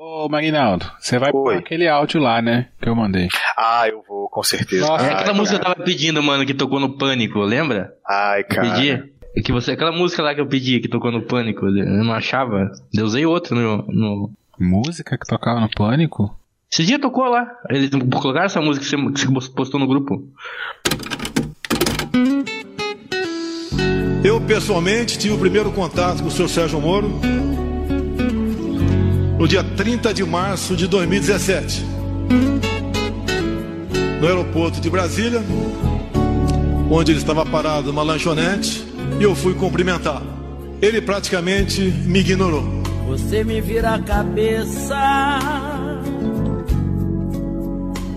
Ô, Marinaldo, você vai pôr aquele áudio lá, né? Que eu mandei. Ah, eu vou, com certeza. Nossa, é aquela Ai, música que cara. eu tava pedindo, mano, que tocou no Pânico, lembra? Ai, Eu cara. pedi. É Que você, aquela música lá que eu pedi, que tocou no Pânico, eu não achava. Eu usei outro no, no... Música que tocava no Pânico? Esse dia tocou lá. Eles colocaram essa música que você, que você postou no grupo. Eu, pessoalmente, tive o primeiro contato com o senhor Sérgio Moro no dia 30 de março de 2017, no aeroporto de Brasília, onde ele estava parado numa lanchonete e eu fui cumprimentar. Ele praticamente me ignorou. Você me vira a cabeça,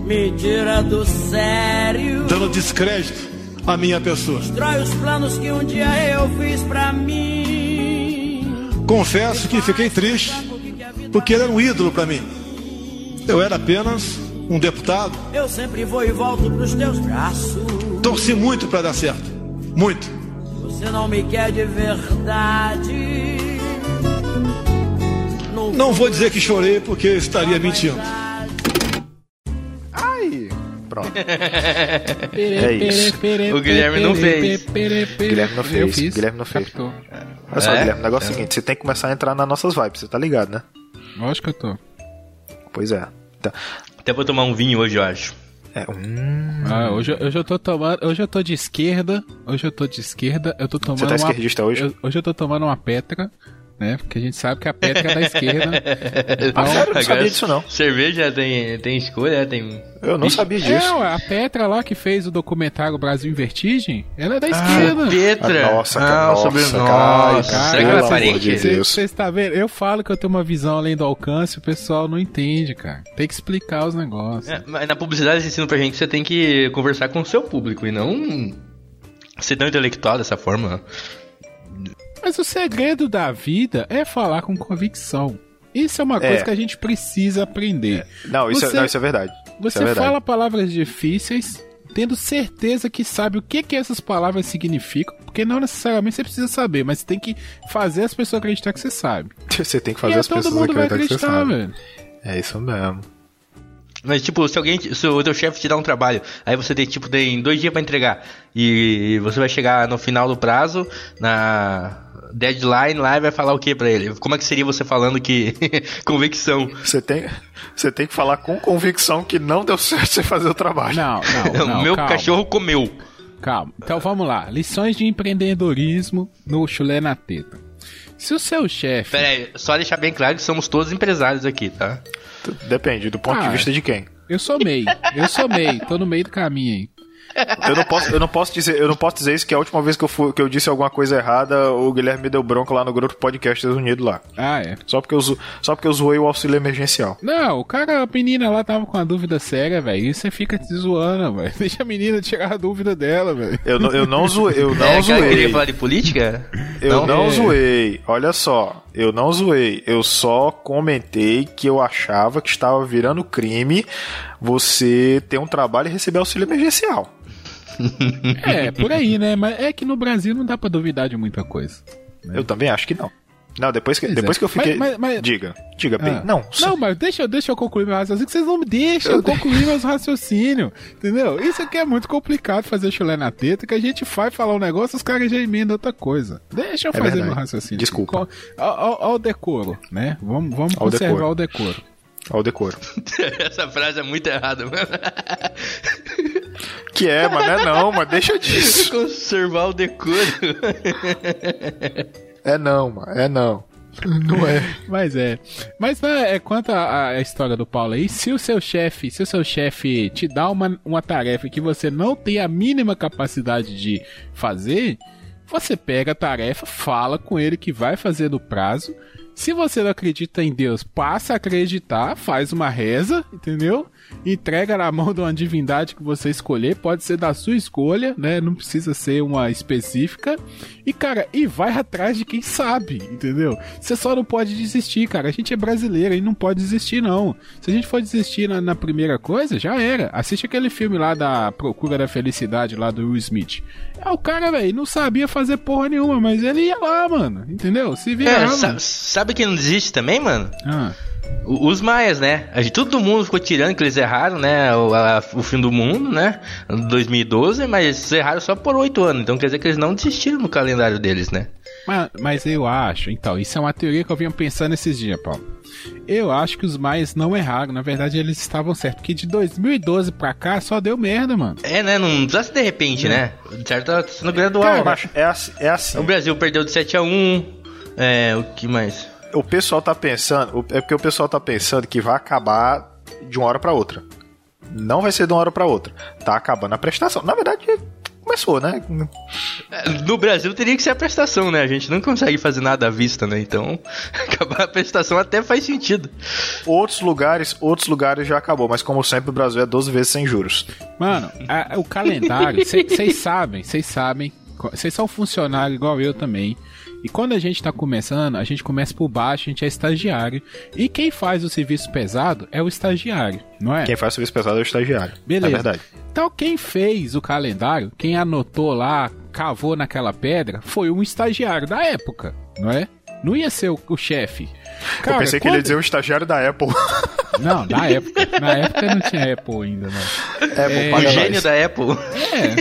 me tira do sério. dando descrédito à minha pessoa. Destrói os planos que um dia eu fiz pra mim. Confesso que fiquei triste, porque ele era um ídolo para mim. Eu era apenas um deputado. Eu sempre vou e volto pros teus braços. Torci muito para dar certo. Muito. Você não me quer de verdade. Não vou dizer que chorei porque eu estaria mentindo. Ai, pronto. É isso. O Guilherme não fez. Guilherme não Eu fez. fiz. Guilherme não fez. Olha só, É? Guilherme, o negócio é o seguinte: você tem que começar a entrar nas nossas vibes, você tá ligado, né? Lógico que eu tô. Pois é. Tá. Até vou tomar um vinho hoje, eu acho. É, hum. Ah, hoje, hoje eu tô tomando. Hoje eu tô de esquerda. Hoje eu tô de esquerda. Eu tô tomando Você tá uma- esquerdista hoje? eu- hoje eu tô tomando uma Petra, né? Porque a gente sabe que a Petra é da esquerda. Ah, sério? Eu não sabia disso, não. Cerveja tem, tem escolha, tem. Eu não sabia disso. É, ué, a Petra lá que fez o documentário Brasil em Vertigem, ela é da esquerda. Petra! Ah, nossa, cara, ah, nossa, sobre... cara, nossa, cara, será que ela é parente? Você está vendo? Eu falo que eu tenho uma visão além do alcance, o pessoal não entende, cara. Tem que explicar os negócios. É, mas na publicidade eles ensinam pra gente que você tem que conversar com o seu público e não ser tão intelectual dessa forma. Mas o segredo da vida é falar com convicção. Isso é uma É. coisa que a gente precisa aprender. Não, isso, Você- é, não, isso é verdade. Você é verdade. fala palavras difíceis, tendo certeza que sabe o que, que essas palavras significam, porque não necessariamente você precisa saber, mas você tem que fazer as pessoas acreditar que você sabe. Você tem que e fazer aí as pessoas vai acreditar que você acreditar, sabe. velho. É isso mesmo. Mas, tipo, se alguém, se o teu chefe te dá um trabalho, aí você tem, tipo, tem dois dias pra entregar, e você vai chegar no final do prazo, na deadline lá, e vai falar o que pra ele? Como é que seria você falando que convicção? Você tem, você tem que falar com convicção que não deu certo você fazer o trabalho. Não, não, não. o meu calma, cachorro comeu. Calma. Então vamos lá. Lições de empreendedorismo no chulé na teta. Se o seu chefe. Pera aí, só deixar bem claro que somos todos empresários aqui, tá? Depende, do ponto Ah, de vista de quem. Eu sou MEI. Eu sou MEI. Tô no meio do caminho aí. Eu não posso, eu não posso dizer, eu não posso dizer isso que a última vez que eu, fui, que eu disse alguma coisa errada, o Guilherme me deu bronca lá no grupo Podcasters Unidos lá. Ah, é. Só porque eu, só porque eu zoei o auxílio emergencial. Não, o cara, a menina lá tava com uma dúvida séria, velho. E você fica te zoando, velho. Deixa a menina tirar a dúvida dela, velho. Eu, não- eu não zoei, eu não é, cara, zoei. queria falar de política? Eu não, É. zoei. Olha só, eu não zoei. Eu só comentei que eu achava que estava virando crime você ter um trabalho e receber auxílio emergencial. É, por aí, né? Mas é que no Brasil não dá pra duvidar de muita coisa. Eu também acho que não. Não, depois que, Pois depois é. que eu fiquei. Mas- mas- mas- Diga, diga bem. Ah. Não, Não, mas deixa, deixa eu concluir meu raciocínio, que vocês não me deixam eu concluir meus raciocínios, entendeu? Isso aqui é muito complicado fazer chulé na teta, que a gente vai falar um negócio, os caras já emendam outra coisa. Deixa eu É fazer verdade. meu raciocínio. Desculpa. Ao, ao- ao decoro, né? Vamos, vamos Ao conservar decoro. o decoro. Olha o decoro. Essa frase é muito errada, mano. Que é, mas não é não, mas deixa disso. Conservar o decoro. É não, mano, é não. Não é. Mas é. Mas né, é quanto à à história do Paulo aí, se o seu chefe, se o seu chefe te dá uma, uma tarefa que você não tem a mínima capacidade de fazer, você pega a tarefa, fala com ele que vai fazer no prazo. Se você não acredita em Deus, passa a acreditar, faz uma reza, entendeu? Entrega na mão de uma divindade que você escolher, pode ser da sua escolha, né? Não precisa ser uma específica. E, cara, e vai atrás de quem sabe, entendeu? Você só não pode desistir, cara. A gente é brasileiro e não pode desistir, não. Se a gente for desistir na, na primeira coisa, já era. Assiste aquele filme lá da Procura da Felicidade, lá do Will Smith. É, o cara, velho, não sabia fazer porra nenhuma, mas ele ia lá, mano. Entendeu? Se vira É, lá, sa- mano. sabe quem não desiste também, mano? Ah, Os maias, né? A gente- todo mundo ficou tirando que eles erraram, né? O, a- o fim do mundo, né? 2012, mas eles erraram só por oito anos. Então quer dizer que eles não desistiram no calendário deles, né? Mas, mas eu acho, então, isso é uma teoria que eu vinha pensando esses dias, Paulo. Eu acho que os maias não erraram, na verdade eles estavam certos, porque de 2012 pra cá só deu merda, mano. É, né? Não precisa ser de repente, né? De certo tá sendo gradual. Cara, né? é assim, é assim. O Brasil perdeu de 7 a 1 É, o que mais? O pessoal tá pensando, o- é porque o pessoal tá pensando que vai acabar de uma hora pra outra. Não vai ser de uma hora pra outra. Tá acabando a prestação. Na verdade, começou, né? É, No Brasil teria que ser a prestação, né? A gente não consegue fazer nada à vista, né? Então, acabar a prestação até faz sentido. Outros lugares, outros lugares já acabou, mas como sempre o Brasil é 12 vezes sem juros. Mano, a- o calendário, vocês sabem, vocês sabem, vocês são funcionário igual eu também. E quando a gente tá começando, a gente começa por baixo, a gente é estagiário. E quem faz o serviço pesado é o estagiário, não é? Quem faz serviço pesado é o estagiário. Beleza. É verdade. Então quem fez o calendário, quem anotou lá, cavou naquela pedra, foi um estagiário da época, não é? Não ia ser o, o chefe. eu Cara, pensei que ele ia dizer o estagiário da Apple. Não, na época. Na época não tinha Apple ainda, não. Apple É, O gênio nós. da Apple.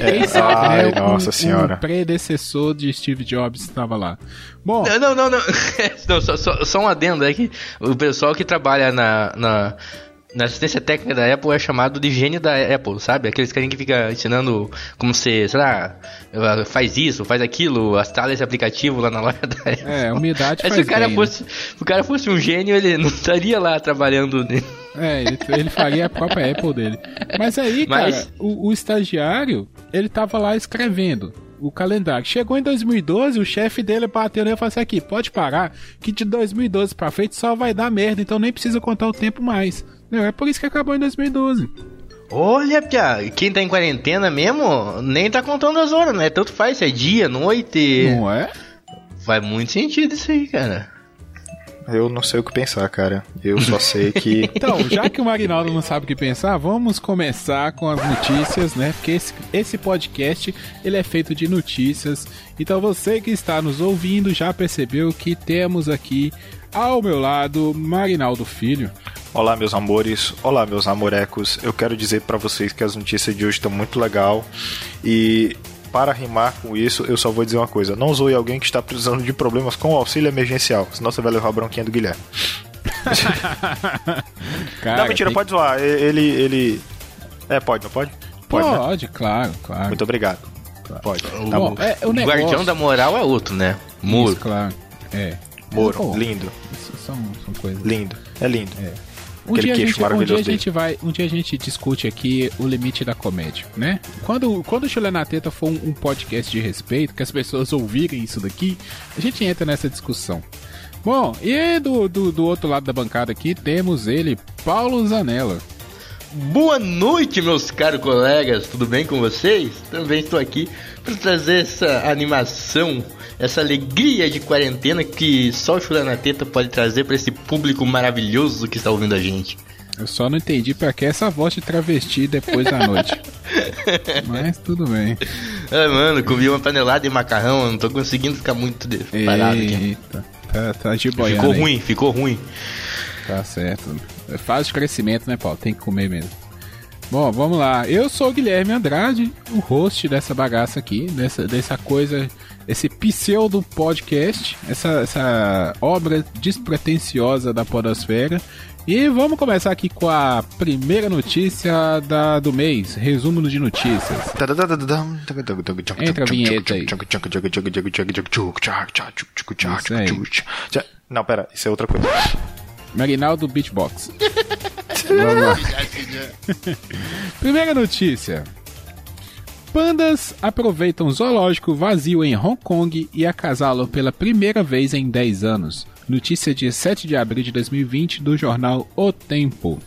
É, sabe, Ai, né? O- nossa senhora. O predecessor de Steve Jobs estava lá. Bom, Não, não, não. não. Não, só, só, só um adendo é que o pessoal que trabalha na, na, na assistência técnica da Apple é chamado de gênio da Apple, sabe? Aqueles carinha que fica ensinando como você, sei lá, faz isso, faz aquilo, instala esse aplicativo lá na loja da Apple. é, humildade Aí faz se o cara bem, né? fosse, se o cara fosse um gênio, ele não estaria lá trabalhando. né? É, ele, ele faria a própria Apple dele. Mas aí, Mas- cara, o, o estagiário, ele tava lá escrevendo o calendário. Chegou em 2012, o chefe dele bateu nele e falou assim, aqui, pode parar, que de 2012 pra frente só vai dar merda, então nem precisa contar o tempo mais. Não, é por isso que acabou em 2012. Olha, Pia, quem tá em quarentena mesmo, nem tá contando as horas, né? Tanto faz se é dia, noite. Não é? Faz muito sentido isso aí, cara. Eu não sei o que pensar, cara. Eu só sei que. Então, já que o Marinaldo não sabe o que pensar, vamos começar com as notícias, né? Porque esse, esse podcast, ele é feito de notícias. Então você que está nos ouvindo já percebeu que temos aqui ao meu lado Marinaldo Filho. Olá, meus amores. Olá, meus amorecos. Eu quero dizer pra vocês que as notícias de hoje estão muito legal. E para rimar com isso, eu só vou dizer uma coisa: não zoe alguém que está precisando de problemas com o auxílio emergencial, senão você vai levar a bronquinha do Guilherme. Cara, não, mentira, tem- pode zoar. Ele, ele. É, pode, não pode? Pode, né? Pode, claro, claro. Muito obrigado. Pode. Tá Bom, bom. é, o negócio... guardião da moral é outro, né? Muro. Isso, claro. É. Moro, lindo, isso São, são coisas. lindo. É lindo. Um Aquele dia, a queixo gente, um dia maravilhoso a gente vai, um dia a gente discute aqui o limite da comédia, né? Quando, quando o Chulé na Teta for um, um podcast de respeito, que as pessoas ouvirem isso daqui, a gente entra nessa discussão. Bom, e do, do, do outro lado da bancada aqui temos ele, Paulo Zanella. Boa noite, meus caros colegas, tudo bem com vocês? Também estou aqui para trazer essa animação, essa alegria de quarentena que só o Chulé na Teta pode trazer para esse público maravilhoso que está ouvindo a gente. Eu só não entendi pra que essa voz de travesti depois da noite. Mas tudo bem. Ah, mano, comi uma panelada de macarrão, eu não tô conseguindo ficar muito parado aqui. Eita, tá, tá de boiando Ficou aí. ruim, ficou ruim. Tá certo. É fase de crescimento, né, Paulo? Tem que comer mesmo. Bom, vamos lá. Eu sou o Guilherme Andrade, o host dessa bagaça aqui, dessa, dessa coisa, esse pseudo podcast, essa, essa obra despretensiosa da podosfera. E vamos começar aqui com a primeira notícia da, do mês, resumo de notícias. Entra a vinheta aí. Isso aí. Não, pera, isso é outra coisa. Marinaldo Beatbox. Primeira notícia. Pandas aproveitam zoológico vazio em Hong Kong e acasalam pela primeira vez em 10 anos. Notícia de 7 de abril de 2020 do jornal O Tempo.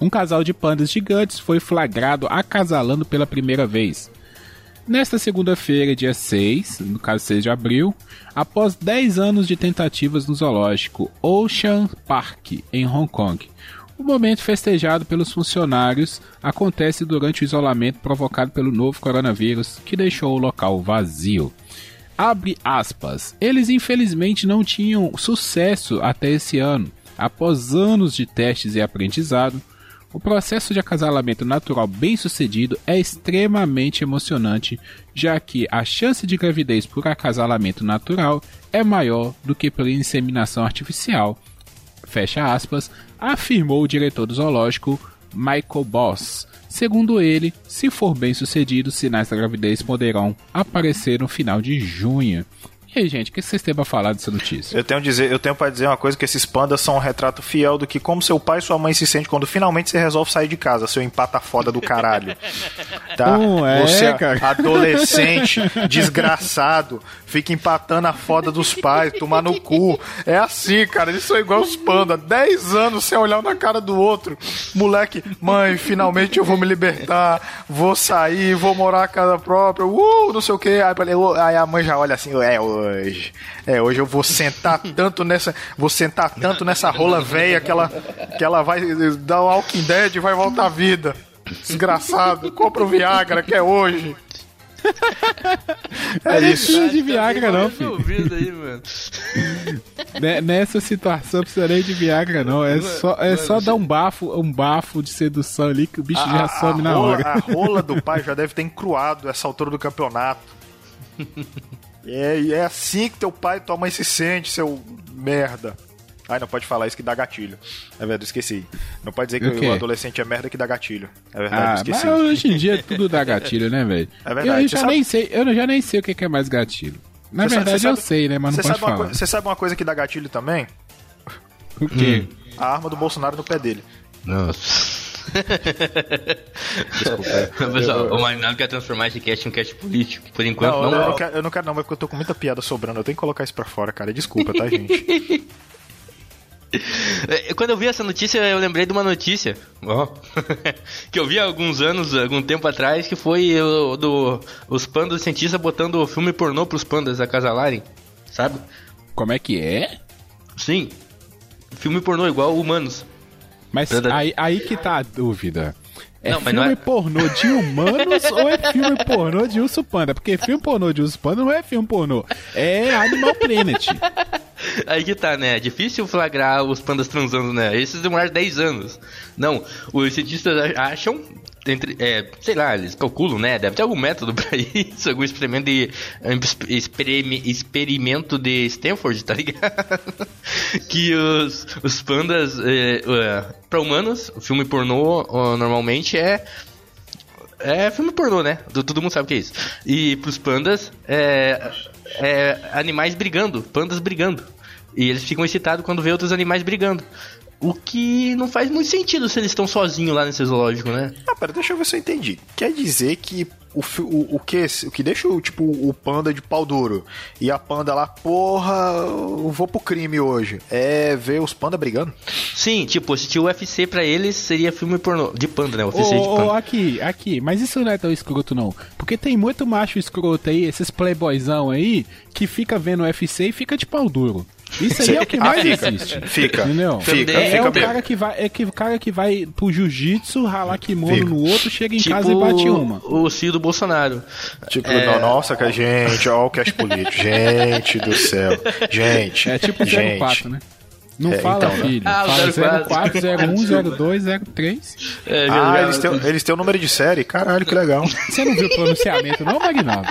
Um casal de pandas gigantes foi flagrado acasalando pela primeira vez. Nesta segunda-feira, dia 6, no caso 6 de abril, após 10 anos de tentativas no zoológico Ocean Park, em Hong Kong. O momento festejado pelos funcionários acontece durante o isolamento provocado pelo novo coronavírus, que deixou o local vazio. Abre aspas. Eles infelizmente não tinham sucesso até esse ano. Após anos de testes e aprendizado, o processo de acasalamento natural bem sucedido é extremamente emocionante, já que a chance de gravidez por acasalamento natural é maior do que pela inseminação artificial. Fecha aspas, afirmou o diretor do zoológico Michael Boss. Segundo ele, se for bem sucedido, sinais da gravidez poderão aparecer no final de junho. E aí, gente, o que vocês têm pra falar dessa notícia? Eu tenho, dizer, eu tenho pra dizer uma coisa: que esses pandas são um retrato fiel do que como seu pai e sua mãe se sente quando finalmente você resolve sair de casa, seu empata foda do caralho. Tá? Não é, você, cara. adolescente, desgraçado, fica empatando a foda dos pais, tomar no cu. É assim, cara, eles são igual os pandas. 10 anos sem olhar um na cara do outro. Moleque, mãe, finalmente eu vou me libertar, vou sair, vou morar na casa própria, uh, não sei o que. Aí, aí a mãe já olha assim, é hoje. É, hoje eu vou sentar tanto nessa. Vou sentar tanto nessa rola velha que ela, que ela vai dar o Walking Dead e vai voltar à vida. Desgraçado, compra o Viagra, que é hoje. É isso. Não de Viagra, não, filho. Ouvido aí, mano. Nessa situação, não precisa nem de Viagra, não. É só, é só dar um bafo, um bafo de sedução ali que o bicho já some na rola, hora. a rola do pai já deve ter encruado essa altura do campeonato. É, e é assim que teu pai e tua mãe se sente, seu merda. Ai, não pode falar isso que dá gatilho. É verdade, esqueci. Não pode dizer que O o adolescente é merda que dá gatilho. É verdade, Ah, esqueci. mas hoje em dia tudo dá gatilho, né, velho? É verdade. Eu já sabe- nem sei, eu já nem sei o que é mais gatilho. Na Você sabe- verdade você eu sabe- sei, né, mas não Você pode sabe, uma falar. você sabe uma coisa que dá gatilho também? O quê? A arma do Bolsonaro no pé dele. Nossa. Desculpa. Pessoal, o Marinaldo quer transformar esse cast em um cast político. Por enquanto, Não, não. eu, não quero, eu não quero não, mas porque eu tô com muita piada sobrando. Eu tenho que colocar isso pra fora, cara. Desculpa, tá, gente? É, Quando eu vi essa notícia, eu lembrei de uma notícia ó, que eu vi há alguns anos, algum tempo atrás, que foi o, do os pandas cientistas botando filme pornô pros pandas acasalarem, sabe? Como é que é? Sim, filme pornô igual humanos. Mas Verdade. aí, aí que tá a dúvida. É Não, filme não é- pornô de humanos ou é filme pornô de urso panda? Porque filme pornô de urso panda não é filme pornô. É Animal Planet. Aí que tá, né? É difícil flagrar os pandas transando, né? Esses demoraram 10 anos. Não, os cientistas acham, entre, é, sei lá, eles calculam, né? Deve ter algum método pra isso, algum experimento de. experime- experimento de Stanford, tá ligado? que os, os pandas, é, é, pra humanos, o filme pornô normalmente é. É filme pornô, né? Do- Todo mundo sabe o que é isso. E pros pandas, é, é animais brigando, pandas brigando. E eles ficam excitados quando vê outros animais brigando. O que não faz muito sentido se eles estão sozinhos lá nesse zoológico, né? Ah, pera, deixa eu ver se eu entendi. Quer dizer que o, o, o que o que deixa o, tipo, o panda de pau duro e a panda lá, porra, eu vou pro crime hoje. É ver os pandas brigando? Sim, tipo, assistir o UFC pra eles seria filme pornô. De panda, né? UFC de Ô, ô, panda. aqui, aqui, mas isso não é tão escroto não. Porque tem muito macho escroto aí, esses playboyzão aí, que fica vendo UFC e fica de pau duro. Isso aí é o que mais fica, existe. fica, Entendeu? fica, É, fica o mesmo. cara que vai, é que o cara que vai pro jiu-jitsu, ralar kimono Fica. no outro, chega em Tipo casa e bate uma. o Ciro do Bolsonaro. Tipo, É. não, nossa, que a gente, ó, o cash político. Gente do céu. Gente. É tipo gente. 04, né? Não É, fala, então, né? filho. Ah, o fala 04. 04, 01, 02, 03. É, Ah, eles têm, eles têm o número de série? Caralho, que legal. Você não viu o pronunciamento, não, Magnaldo?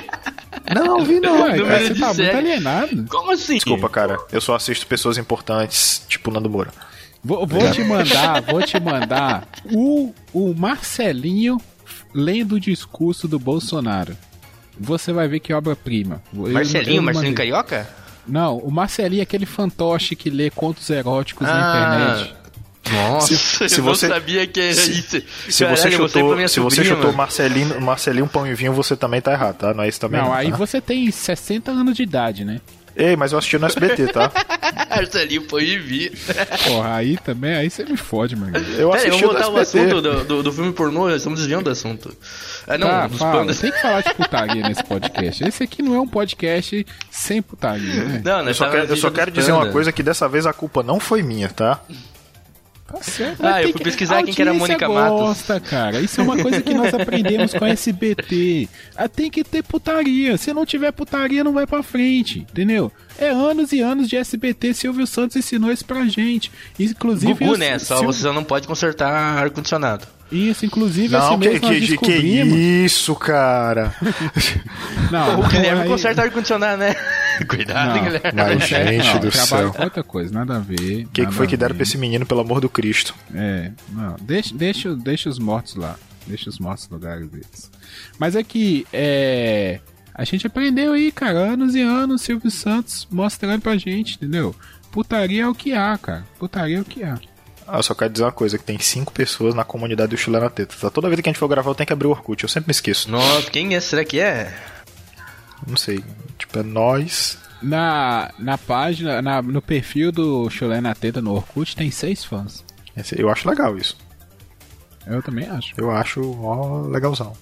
Não, vi não. Cara, você tá muito série. alienado. Como assim? Desculpa, cara. Eu só assisto pessoas importantes, tipo Nando Moura. Vou, vou te mandar, vou te mandar o, o Marcelinho lendo o discurso do Bolsonaro. Você vai ver que obra-prima. Marcelinho, Marcelinho. Carioca? Não, o Marcelinho é aquele fantoche que lê contos eróticos Ah, na internet. Nossa, Se- se eu você- não sabia que era se- isso. Se Caralho, você eu chutou, minha se você chutou. Marcelinho, Marcelinho Pão e Vinho, você também tá errado, tá? Não é isso também. Não, aí tá? você tem 60 anos de idade, né? Ei, mas eu assisti no SBT, tá? Marcelinho foi e vi. Porra, aí também, aí você me fode, mano. Eu assisti vamos no voltar ao SBT. assunto do, do, do filme pornô, estamos desviando do assunto. Ah, não, Tá, dos fala, pandas. tem que falar de putaria nesse podcast. Esse aqui não é um podcast sem putaria, né? Não, Eu nós só, quero, eu só quero dizer uma coisa que dessa vez a culpa não foi minha, tá? Tá certo. Ah, eu fui pesquisar quem que era a Mônica Matos. gosta, cara. Isso é uma coisa que nós aprendemos com a SBT. Ah, Tem que ter putaria. Se não tiver putaria, não vai pra frente, entendeu? É anos e anos de SBT. Silvio Santos ensinou isso pra gente. Inclusive, Gugu, eu- né? Só Sil- você não pode consertar ar-condicionado. Isso, inclusive, Não, esse que, mês nós que, que descobrimos. isso, cara. Não, O Guilherme aí- conserta ar-condicionado, né? Cuidado, Não, Guilherme. Mas, gente não, do céu. com outra coisa, nada a ver. O que, que foi que deram pra esse menino, pelo amor do Cristo? É, não, deixa, deixa, deixa os mortos lá. Deixa os mortos no lugar deles. Mas é que, é. A gente aprendeu aí, cara, anos e anos, Silvio Santos mostrando pra gente, entendeu? Putaria é o que há, cara. Putaria é o que há. Ah, eu só quero dizer uma coisa, que tem cinco pessoas na comunidade do Chile na Teta. Tá? Toda vez que a gente for gravar, eu tenho que abrir o Orkut. Eu sempre me esqueço. Nossa, quem é? Será que é? Não sei. Tipo, é nós. Na, na página, na- no perfil do Chulé na Teta no Orkut tem seis fãs. Eu acho legal isso. Eu também acho. Eu acho ó, legalzão.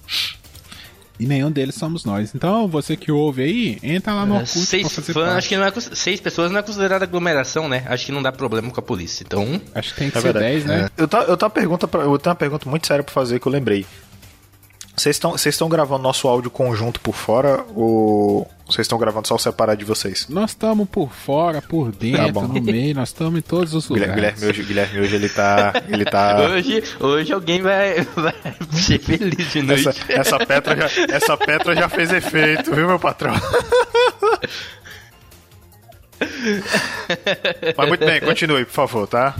E nenhum deles somos nós. Então, você que ouve aí, entra lá no Orkut pra É, Seis fazer fãs, parte. acho que não é, seis pessoas não é considerada aglomeração, né? Acho que não dá problema com a polícia. Então, Acho que tem que É ser verdade. 10, né? É. Eu, tá, eu, tenho uma pergunta pra- eu tenho uma pergunta muito séria pra fazer que eu lembrei. Vocês estão vocês estão gravando nosso áudio conjunto por fora ou vocês estão gravando só o separado de vocês? Nós estamos por fora, por Tá dentro, bom. no meio, nós estamos em todos os lugares. Guilherme hoje, Guilherme hoje ele tá. Ele tá. hoje, hoje alguém vai, vai ser feliz de noite. Essa, essa, Petra já, essa Petra já fez efeito, viu, meu patrão? Mas muito bem, continue, por favor, tá?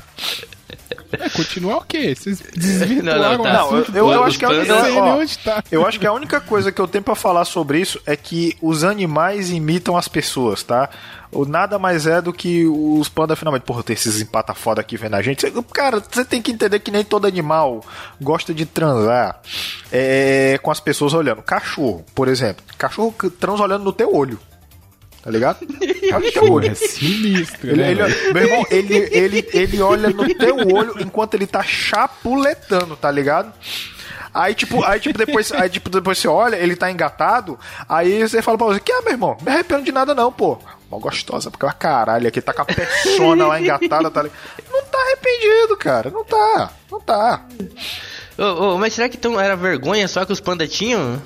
É, continuar o quê? Vocês desvirtuaram Não, não, tá. Não, eu, eu, eu acho que a Eu ó, onde tá. eu acho que a única coisa que eu tenho pra falar sobre isso é que os animais imitam as pessoas, tá? O nada mais é do que os panda finalmente. Porra, tem esses empata foda aqui vendo a gente. Cara, você tem que entender que nem todo animal gosta de transar é, com as pessoas olhando. Cachorro, por exemplo. Cachorro transa olhando no teu olho. Tá ligado? Olha no teu olho. É sinistro, Ele, né? ele- velho? meu irmão, ele, ele, ele olha no teu olho enquanto ele tá chapuletando, tá ligado? Aí, tipo, aí, tipo, depois, aí, tipo, depois você olha, ele tá engatado, aí você fala pra você, que é, meu irmão? Não me arrependo de nada, não, pô. Mó gostosa, porque ela caralho aqui, tá com a persona lá engatada, tá ligado? Não tá arrependido, cara. Não tá. Não tá. Ô, ô, mas será que então era vergonha só que os pandas tinham?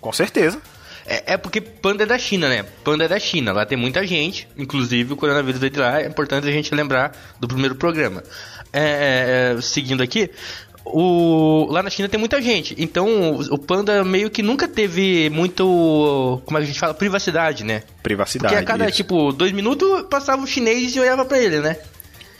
Com certeza. É, é porque panda é da China, né? Panda é da China, lá tem muita gente, inclusive o coronavírus veio de lá, é importante a gente lembrar do primeiro programa. É, é, é, seguindo aqui, o, lá na China tem muita gente, então o, o panda meio que nunca teve muito, como é que a gente fala, privacidade, né? Privacidade. Porque a cada, isso. tipo, dois minutos passava um chinês e olhava pra ele, né?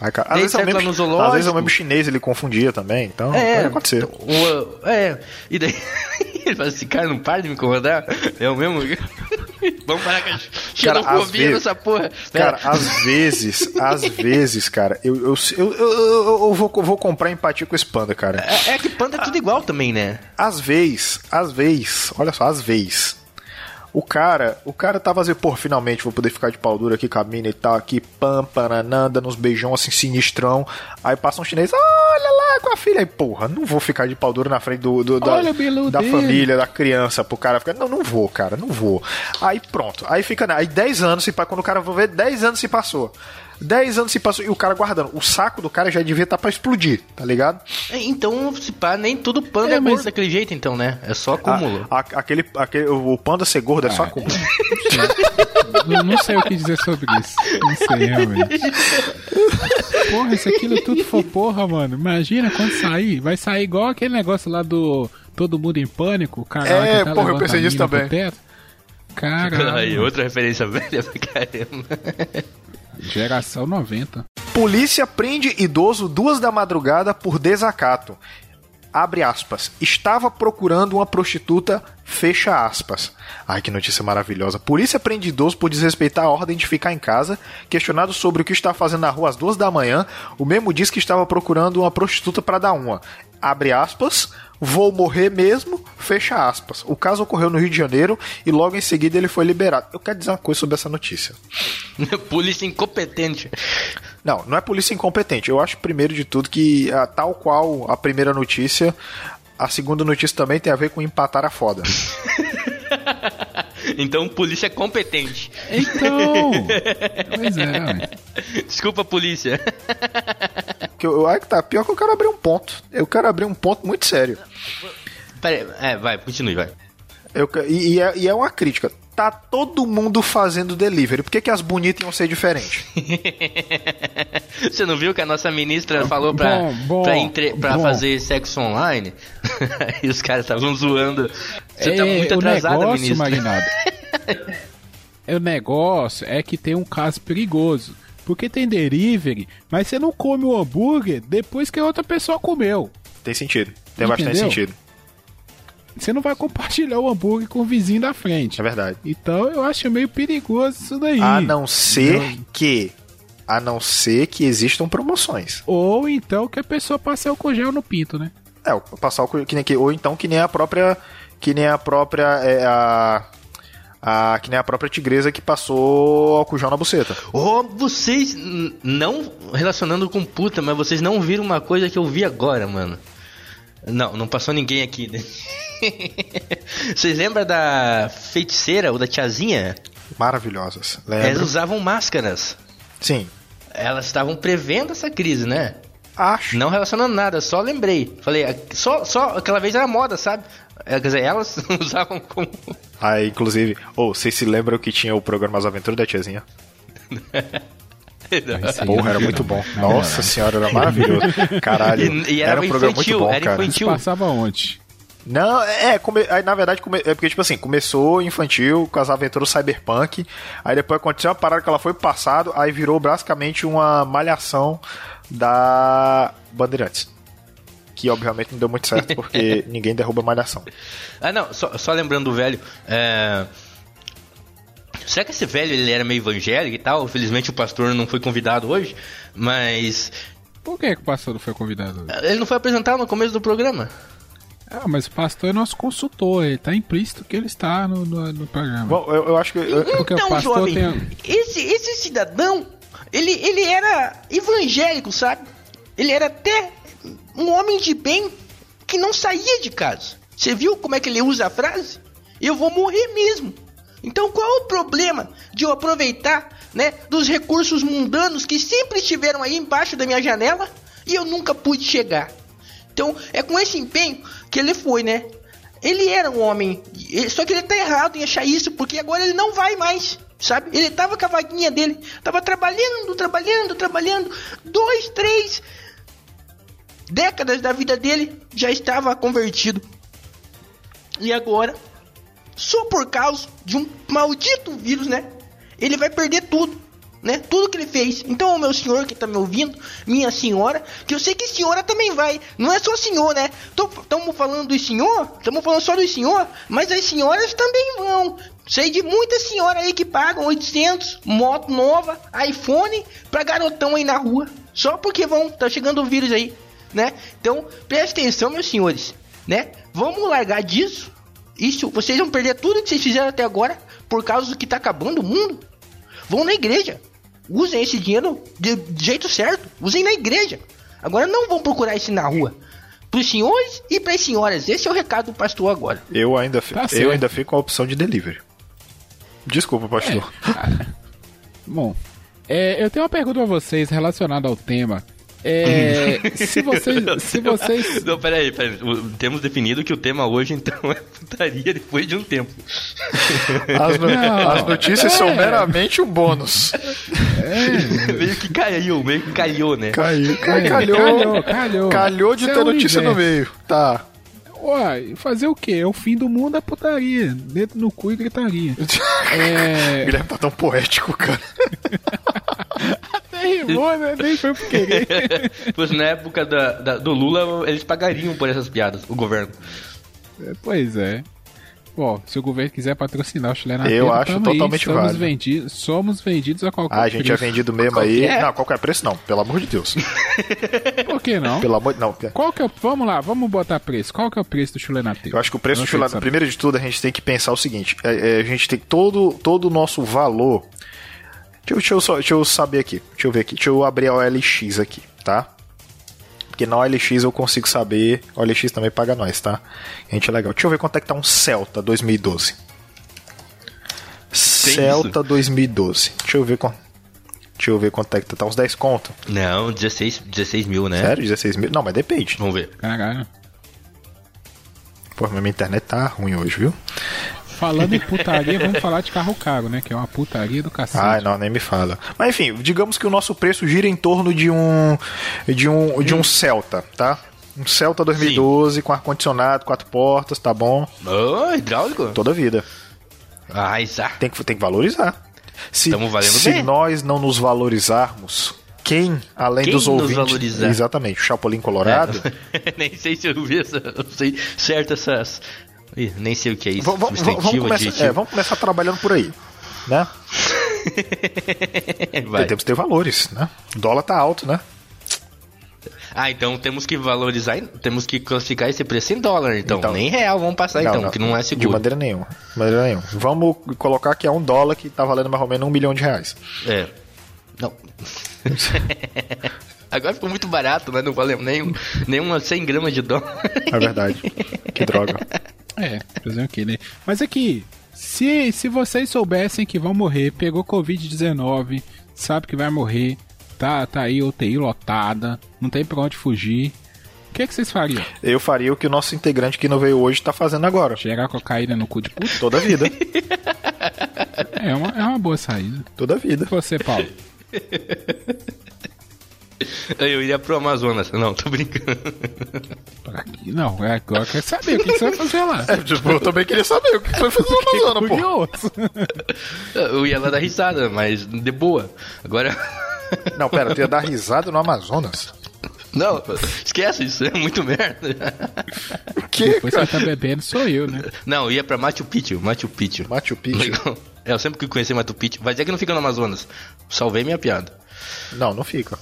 Aí, cara, às, vezes é mesmo, às vezes é o mesmo chinês, ele confundia também, então pode acontecer. o- é, e daí ele fala assim, cara, não para de me incomodar, é o mesmo... Vamos parar com a xenofobia nessa porra. Cara, Pera. às vezes, às vezes, cara, eu, eu, eu, eu, eu- eu vou, vou comprar empatia com esse panda, cara. É, é que panda é tudo igual também, né? Às vezes, às vezes, olha só, às vezes. O cara, o cara tava assim, pô, finalmente vou poder ficar de pau duro aqui com a mina e tal, aqui, pam, pananã, dando uns beijão assim, sinistrão. Aí passa um chinês, olha lá com a filha. Aí, porra, não vou ficar de pau duro na frente do, do- da, da família, da criança, pro cara ficar, não, não vou, cara, não vou. Aí pronto, aí fica, né, aí 10 anos se pa- quando o cara vai ver, 10 anos se passou. 10 anos se passou e o cara guardando. O saco do cara já devia estar pra explodir, tá ligado? É, Então, se pá, nem todo panda É, é, mas- gordo daquele jeito, então, né? É só acúmulo. A- a- aquele, aquele, o panda ser gordo é só acúmulo. Não, não sei o que dizer sobre isso. Não sei, realmente. Porra, isso aquilo tudo for porra, mano. Imagina quando sair. Vai sair igual aquele negócio lá do Todo Mundo em Pânico. O cara É, que tá porra, eu pensei nisso também. Caralho. Aí, outra referência velha pra caramba. Geração 90. Polícia prende idoso duas da madrugada por desacato. Abre aspas. Estava procurando uma prostituta. Fecha aspas. Ai, que notícia maravilhosa. Polícia prende idoso por desrespeitar a ordem de ficar em casa. Questionado sobre o que está fazendo na rua às duas da manhã, o mesmo diz que estava procurando uma prostituta para dar uma. Abre aspas. Vou morrer mesmo. Fecha aspas. O caso ocorreu no Rio de Janeiro e logo em seguida ele foi liberado. Eu quero dizer uma coisa sobre essa notícia. Polícia incompetente. Não, não é polícia incompetente. Eu acho, primeiro de tudo, que ah, tal qual a primeira notícia, a segunda notícia também tem a ver com empatar a foda. Então, polícia competente. Então. pois é. Desculpa, polícia. Que eu, eu, tá, pior que eu quero abrir um ponto. Eu quero abrir um ponto muito sério. Pera aí, é, vai, continue, vai. Eu, e, e, é, e é uma crítica tá todo mundo fazendo delivery. Por que, que as bonitas iam ser diferentes? Você não viu que a nossa ministra falou pra, bom, bom, pra, entre, pra fazer sexo online? e os caras estavam zoando. Você tá é, tá muito atrasada, negócio, ministra. Magnado, o negócio é que tem um caso perigoso. Porque tem delivery, mas você não come o hambúrguer depois que a outra pessoa comeu. Tem sentido. Tem Entendeu? bastante sentido. Você não vai compartilhar o hambúrguer com o vizinho da frente. É verdade. Então eu acho meio perigoso isso daí. A não ser não. que. A não ser que existam promoções. Ou então que a pessoa passe álcool gel no pinto, né? É, passar álcool que nem que. Ou então que nem a própria. Que nem a própria. É, a, a, que nem a própria tigresa que passou álcool gel na buceta. Oh, vocês, não relacionando com puta, mas vocês não viram uma coisa que eu vi agora, mano. Não, não passou ninguém aqui. Né? Vocês lembram da feiticeira ou da tiazinha? Maravilhosas. Lembro. Elas usavam máscaras. Sim. Elas estavam prevendo essa crise, né? Acho. Não relacionando nada, só lembrei. Falei, só, só aquela vez era moda, sabe? É, quer dizer, elas usavam como. Ah, inclusive, ou oh, vocês se lembram que tinha o programa As Aventuras da Tiazinha? Porra, era muito bom. Nossa senhora, era maravilhoso. Caralho. E, e era, era, um programa infantil, muito bom, era cara. Infantil. Passava onde? Não, é, come, aí, na verdade, come, é porque, tipo assim, começou infantil com as aventuras cyberpunk, aí depois aconteceu uma parada que ela foi passado, aí virou basicamente uma malhação da Bandeirantes. Que obviamente não deu muito certo, porque ninguém derruba malhação. Ah, não, só, só lembrando do velho, é... Será que esse velho ele era meio evangélico e tal? Felizmente o pastor não foi convidado hoje, mas. Por que, que o pastor não foi convidado? Ele não foi apresentado no começo do programa. Ah, mas o pastor é nosso consultor, ele tá implícito que ele está no, no, no programa. Bom, eu, eu acho que. Eu, Porque então, o pastor jovem, tem... esse, esse cidadão, ele, ele era evangélico, sabe? Ele era até um homem de bem que não saía de casa. Você viu como é que ele usa a frase? Eu vou morrer mesmo. Então qual é o problema de eu aproveitar, né, dos recursos mundanos que sempre estiveram aí embaixo da minha janela e eu nunca pude chegar? Então é com esse empenho que ele foi, né? Ele era um homem, só que ele tá errado em achar isso, porque agora ele não vai mais, sabe? Ele tava com a vaguinha dele, tava trabalhando, trabalhando, trabalhando, dois, três décadas da vida dele já estava convertido. E agora só por causa de um maldito vírus, né? Ele vai perder tudo, né? Tudo que ele fez. Então, meu senhor que tá me ouvindo, minha senhora, que eu sei que senhora também vai. Não é só senhor, né? Estamos falando do senhor, estamos falando só do senhor, mas as senhoras também vão. Sei de muitas senhoras aí que pagam 800, moto nova, iPhone, pra garotão aí na rua. Só porque vão, tá chegando o vírus aí, né? Então, preste atenção, meus senhores, né? Vamos largar disso isso, vocês vão perder tudo que vocês fizeram até agora por causa do que tá acabando o mundo. Vão na igreja. Usem esse dinheiro de, jeito certo. Usem na igreja. Agora não vão procurar isso na rua. Para os senhores e para as senhoras. Esse é o recado do pastor agora. Eu ainda, tá eu ainda fico com a opção de delivery. Desculpa, pastor. É, bom, é, eu tenho uma pergunta para vocês relacionada ao tema é, se vocês. Se vocês... Não, peraí, peraí. Temos definido que o tema hoje, então, é putaria depois de um tempo. As, no... Não, As notícias é... são meramente um bônus. É. meio que caiu, meio que caiu, né? Caiu, caiu. Calhou, calhou, calhou. De Isso ter é notícia no meio. Tá. Uai, fazer o quê? É o fim do mundo é putaria. Dentro no cu e gritaria. é... Guilherme tá tão poético, cara. rimou, né? Nem foi por querer. pois na época da, da, do Lula, eles pagariam por essas piadas, o governo. É, pois é. Bom, se o governo quiser patrocinar o chileno Eu acho totalmente somos válido. Vendidos, somos vendidos a qualquer preço. Ah, a gente preço. é vendido mesmo qualquer... aí. Não, qualquer preço não, pelo amor de Deus. Por que não? Pelo amor não. Qual que é, vamos lá, vamos botar preço. Qual que é o preço do chulenateiro? Eu acho que o preço do chulenateiro, primeiro de tudo, a gente tem que pensar o seguinte, é, é, a gente tem todo, todo o nosso valor Deixa, deixa, eu só, deixa eu saber aqui. Deixa eu ver aqui. Deixa eu abrir a OLX aqui, tá? Porque na OLX eu consigo saber. OLX também paga nós, tá? Gente, é legal. Deixa eu ver quanto é que tá um Celta 2012. Tem Celta isso? 2012. Deixa eu ver quanto. Deixa eu ver quanto é que tá. Tá uns 10 conto. Não, 16, 16 mil, né? Sério? 16 mil? Não, mas depende. Vamos ver. Caralho. Pô, mas minha internet tá ruim hoje, viu? Falando em putaria, vamos falar de carro caro, né? Que é uma putaria do cacete. Ai, não, nem me fala. Mas enfim, digamos que o nosso preço gira em torno de um de um de um Celta, tá? Um Celta 2012 com ar condicionado, quatro portas, tá bom? Ô, hidráulico? Toda a vida. Ah, Isa. Tem que tem que valorizar. Se, se bem. nós não nos valorizarmos, quem além Quem dos nos ouvintes, valorizar? exatamente, o Chapolin Colorado, nem sei se eu vi essa. Eu sei certo essas. Ih, nem sei o que é isso. vamos, vamos, começar, é, adjetivo. vamos começar trabalhando por aí, né? Temos que ter valores, né? O dólar tá alto, né? Ah, então temos que valorizar, temos que classificar esse preço em dólar, então. Então. Nem real vamos passar, então, que não é De seguro. maneira nenhuma. De maneira nenhuma. Vamos colocar que é um dólar que tá valendo mais ou menos um milhão de reais. É. Não. Agora ficou muito barato, né? Não valeu nem, nem uma 100 gramas de dólar. É verdade. que droga. É, fazer o quê, né? Mas aqui, se, se vocês soubessem que vão morrer, pegou Covid-19, sabe que vai morrer, tá, tá aí UTI lotada, não tem pra onde fugir, o que, é que vocês fariam? Eu faria o que o nosso integrante que não veio hoje tá fazendo agora. Gerar cocaína no cu de puta? Toda a vida. É uma, é uma boa saída. Toda a vida. E você, Paulo? Eu iria pro Amazonas. Não, tô brincando. Aqui? Não, é agora eu quero saber o que, que você vai fazer lá. Tipo, eu também queria saber o que foi fazer no Amazonas, pô. Eu ia lá dar risada, mas de boa. Agora. Não, pera, tu ia dar risada no Amazonas? Não, esquece isso, é muito merda. O que, Depois cara? tá quem tá bebendo sou eu, né? Não, eu ia pra Machu Picchu, Machu Picchu. Machu Picchu? Legal. É, eu sempre que conheci Machu Picchu. Vai dizer que não fica no Amazonas. Salvei minha piada. Não, não fica.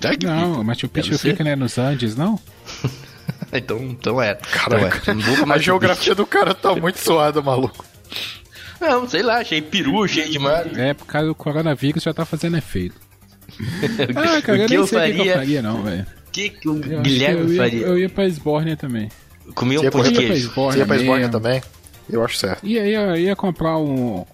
Que Não. Machu Picchu fica né, nos Andes, não? Então, então é. Caraca. Então é. Não vou pra A geografia do cara tá muito suada, maluco. Não, sei lá, cheio de peru, cheio de mar. É, por causa do coronavírus já tá fazendo efeito. Ah, cara, eu o que nem eu sei o que eu faria? faria, não, velho. O que, que o Eu Guilherme eu ia, faria? Eu ia pra Esbórnia também. Comia Você um. Esbórnia Você ia pra Esbórnia também? Eu acho certo. E aí eu ia comprar um.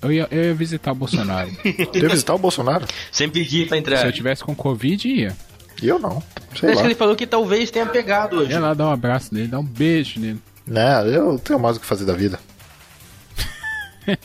Eu ia, eu ia visitar o Bolsonaro. Tu ia visitar o Bolsonaro? Sem pedir pra Se entrar. eu tivesse com Covid, ia. Eu não. Sei Acho lá. que ele falou que talvez tenha pegado hoje. Ia lá dar um abraço nele, dar um beijo nele. Né, eu tenho mais o que fazer da vida.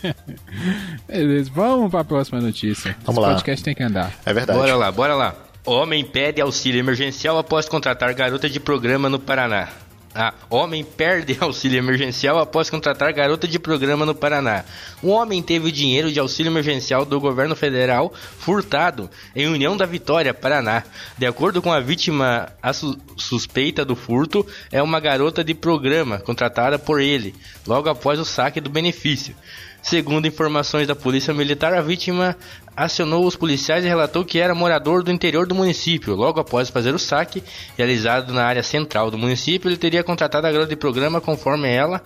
Beleza, vamos pra próxima notícia. Vamos Esse lá. podcast tem que andar. É verdade. Bora lá, bora lá. Homem pede auxílio emergencial após contratar garota de programa no Paraná. Ah, homem perde auxílio emergencial após contratar garota de programa no Paraná. Um homem teve o dinheiro de auxílio emergencial do governo federal furtado em União da Vitória, Paraná. De acordo com a vítima, a su- suspeita do furto é uma garota de programa contratada por ele, logo após o saque do benefício. Segundo informações da Polícia Militar, a vítima acionou os policiais e relatou que era morador do interior do município. Logo após fazer o saque, realizado na área central do município, ele teria contratado a garota de programa conforme ela,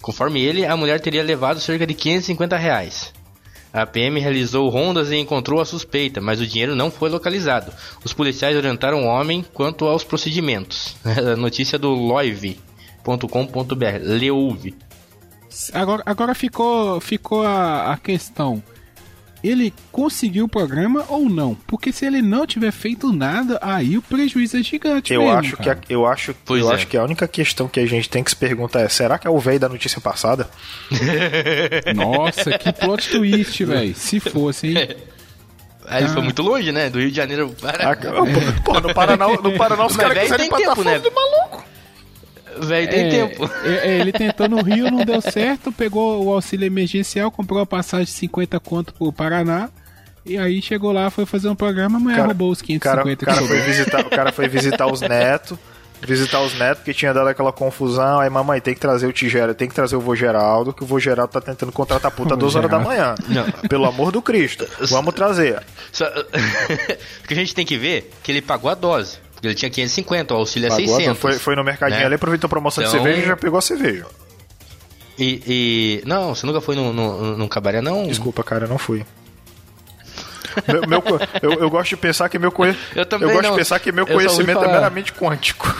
conforme ele, a mulher teria levado cerca de 550 reais. A PM realizou rondas e encontrou a suspeita, mas o dinheiro não foi localizado. Os policiais orientaram o homem quanto aos procedimentos. Notícia do loive.com.br, Leuve. Agora, agora ficou, ficou a, a questão. Ele conseguiu o programa ou não? Porque se ele não tiver feito nada, aí o prejuízo é gigante. Eu mesmo, acho que a, eu acho, Pois eu é. acho que a única questão que a gente tem que se perguntar é: será que é o velho da notícia passada? Nossa, que plot twist, velho. Se fosse, hein? Aí ele Ah. foi muito longe, né? Do Rio de Janeiro para. Ah, pô, pô, no Paraná, no Paraná os caras quiserem tem matar tempo, fome né? do maluco. Velho, tem É, tempo. é, é, ele tentou no Rio, não deu certo, pegou o auxílio emergencial, comprou a passagem de 50 conto pro Paraná. E aí chegou lá, foi fazer um programa, Cara- roubou os O cara, 550 o cara que foi visitar, o cara foi visitar os netos. Visitar os netos, porque tinha dado aquela confusão. Aí, mamãe, tem que trazer o Tigera, tem que trazer o vô Geraldo, que o vô Geraldo tá tentando contratar a puta às Vô 2 horas da manhã. Pelo amor do Cristo. Vamos trazer. Só... o que a gente tem que ver é que ele pagou a dose. Porque ele tinha 550, o auxílio é Pagou, 600. foi, foi no mercadinho né? ali, aproveitou a promoção Então- de cerveja e já pegou a cerveja. E, e- Não, você nunca foi num, num, num cabaré, não? Desculpa, cara, eu não fui. Meu- meu eu, eu gosto de pensar que meu conhe... Eu também gosto não. de pensar que meu Eu conhecimento é meramente quântico.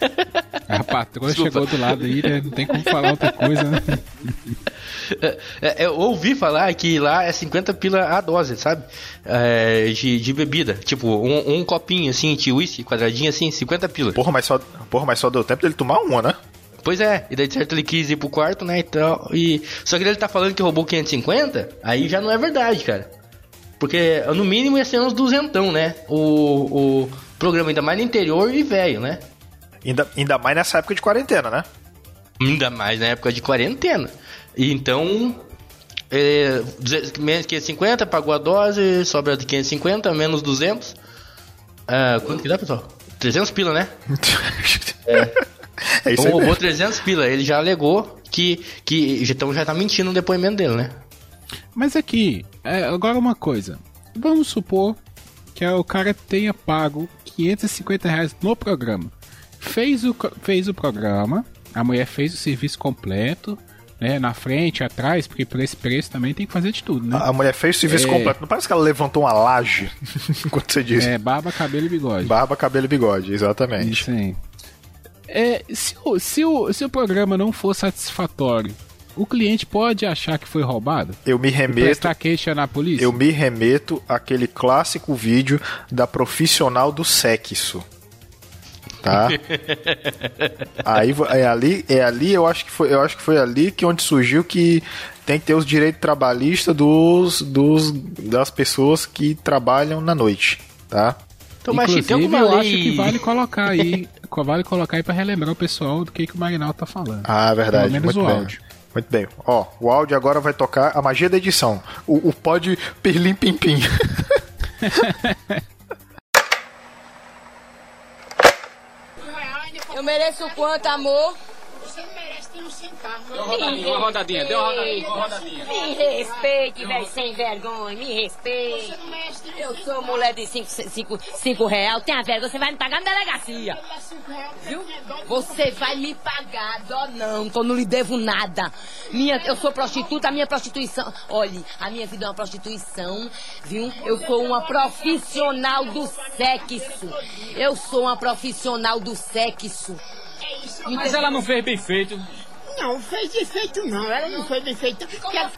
A patroa Desculpa. chegou do lado aí, né? Não tem como falar outra coisa, né? É, é, eu ouvi falar que lá é 50 pila a dose, sabe? É, de, de bebida. Tipo, um, um copinho assim, de uísque, quadradinho assim, 50 pila. Porra, mas só, porra, mas só deu tempo dele tomar uma, né? Pois é, e daí de certo ele quis ir pro quarto, né, e tal, e... Só que ele tá falando que roubou 550, aí já não é verdade, cara. Porque no mínimo ia ser uns duzentão, né, o, o programa ainda mais no interior e velho, né. Ainda, ainda mais nessa época de quarentena, né? Ainda mais na época de quarentena. E então, é, 200 menos 550, pagou a dose, sobra de 550, menos 200. Ah, quanto que dá, pessoal? 300 pila, né? É isso Então aí roubou mesmo. 300 pila. Ele já alegou que, que então já tá mentindo no depoimento dele, né? Mas aqui, é, agora uma coisa. Vamos supor que o cara tenha pago 550 reais no programa. Fez o, fez o programa, a mulher fez o serviço completo, né? Na frente, atrás, porque por esse preço também tem que fazer de tudo, né? A mulher fez o serviço É. completo. Não parece que ela levantou uma laje enquanto você disse. É, barba, cabelo e bigode. Barba, cabelo e bigode, exatamente. Isso aí. É, se, o, se, o, se o programa não for satisfatório, o cliente pode achar que foi roubado? Eu me E remeto. prestar queixa na polícia? Eu me remeto àquele clássico vídeo da profissional do sexo. Tá? Aí é ali, é ali eu acho que foi, eu acho que foi ali que onde surgiu que tem que ter os direitos trabalhistas dos, dos das pessoas que trabalham na noite, tá? Então, mas Inclusive, tem alguma eu lei... acho que vale colocar aí, vale colocar aí pra relembrar o pessoal do que, que o Marinaldo tá falando. Ah, verdade. Pelo menos Muito o bem. áudio. Muito bem. Ó, o áudio agora vai tocar a magia da edição. O, o pod perlim pim pim. Eu mereço quanto, amor? Nem um centavo. Uma rodadinha, uma rodadinha, deu uma rodadinha, uma rodadinha. Me respeite, velho, sem vergonha, me respeite. Eu sou mulher de 5 cinco, cinco, cinco real, tenha vergonha, você vai me pagar na delegacia. Viu? Você vai me pagar, dó não, que eu não lhe devo nada. Minha, eu sou prostituta, a minha prostituição. Olhe, a minha vida é uma prostituição, viu? Eu sou uma profissional do sexo. Eu sou uma profissional do sexo. É. Mas ela não fez bem feito. Não, fez defeito não. Ela não fez defeito. Ela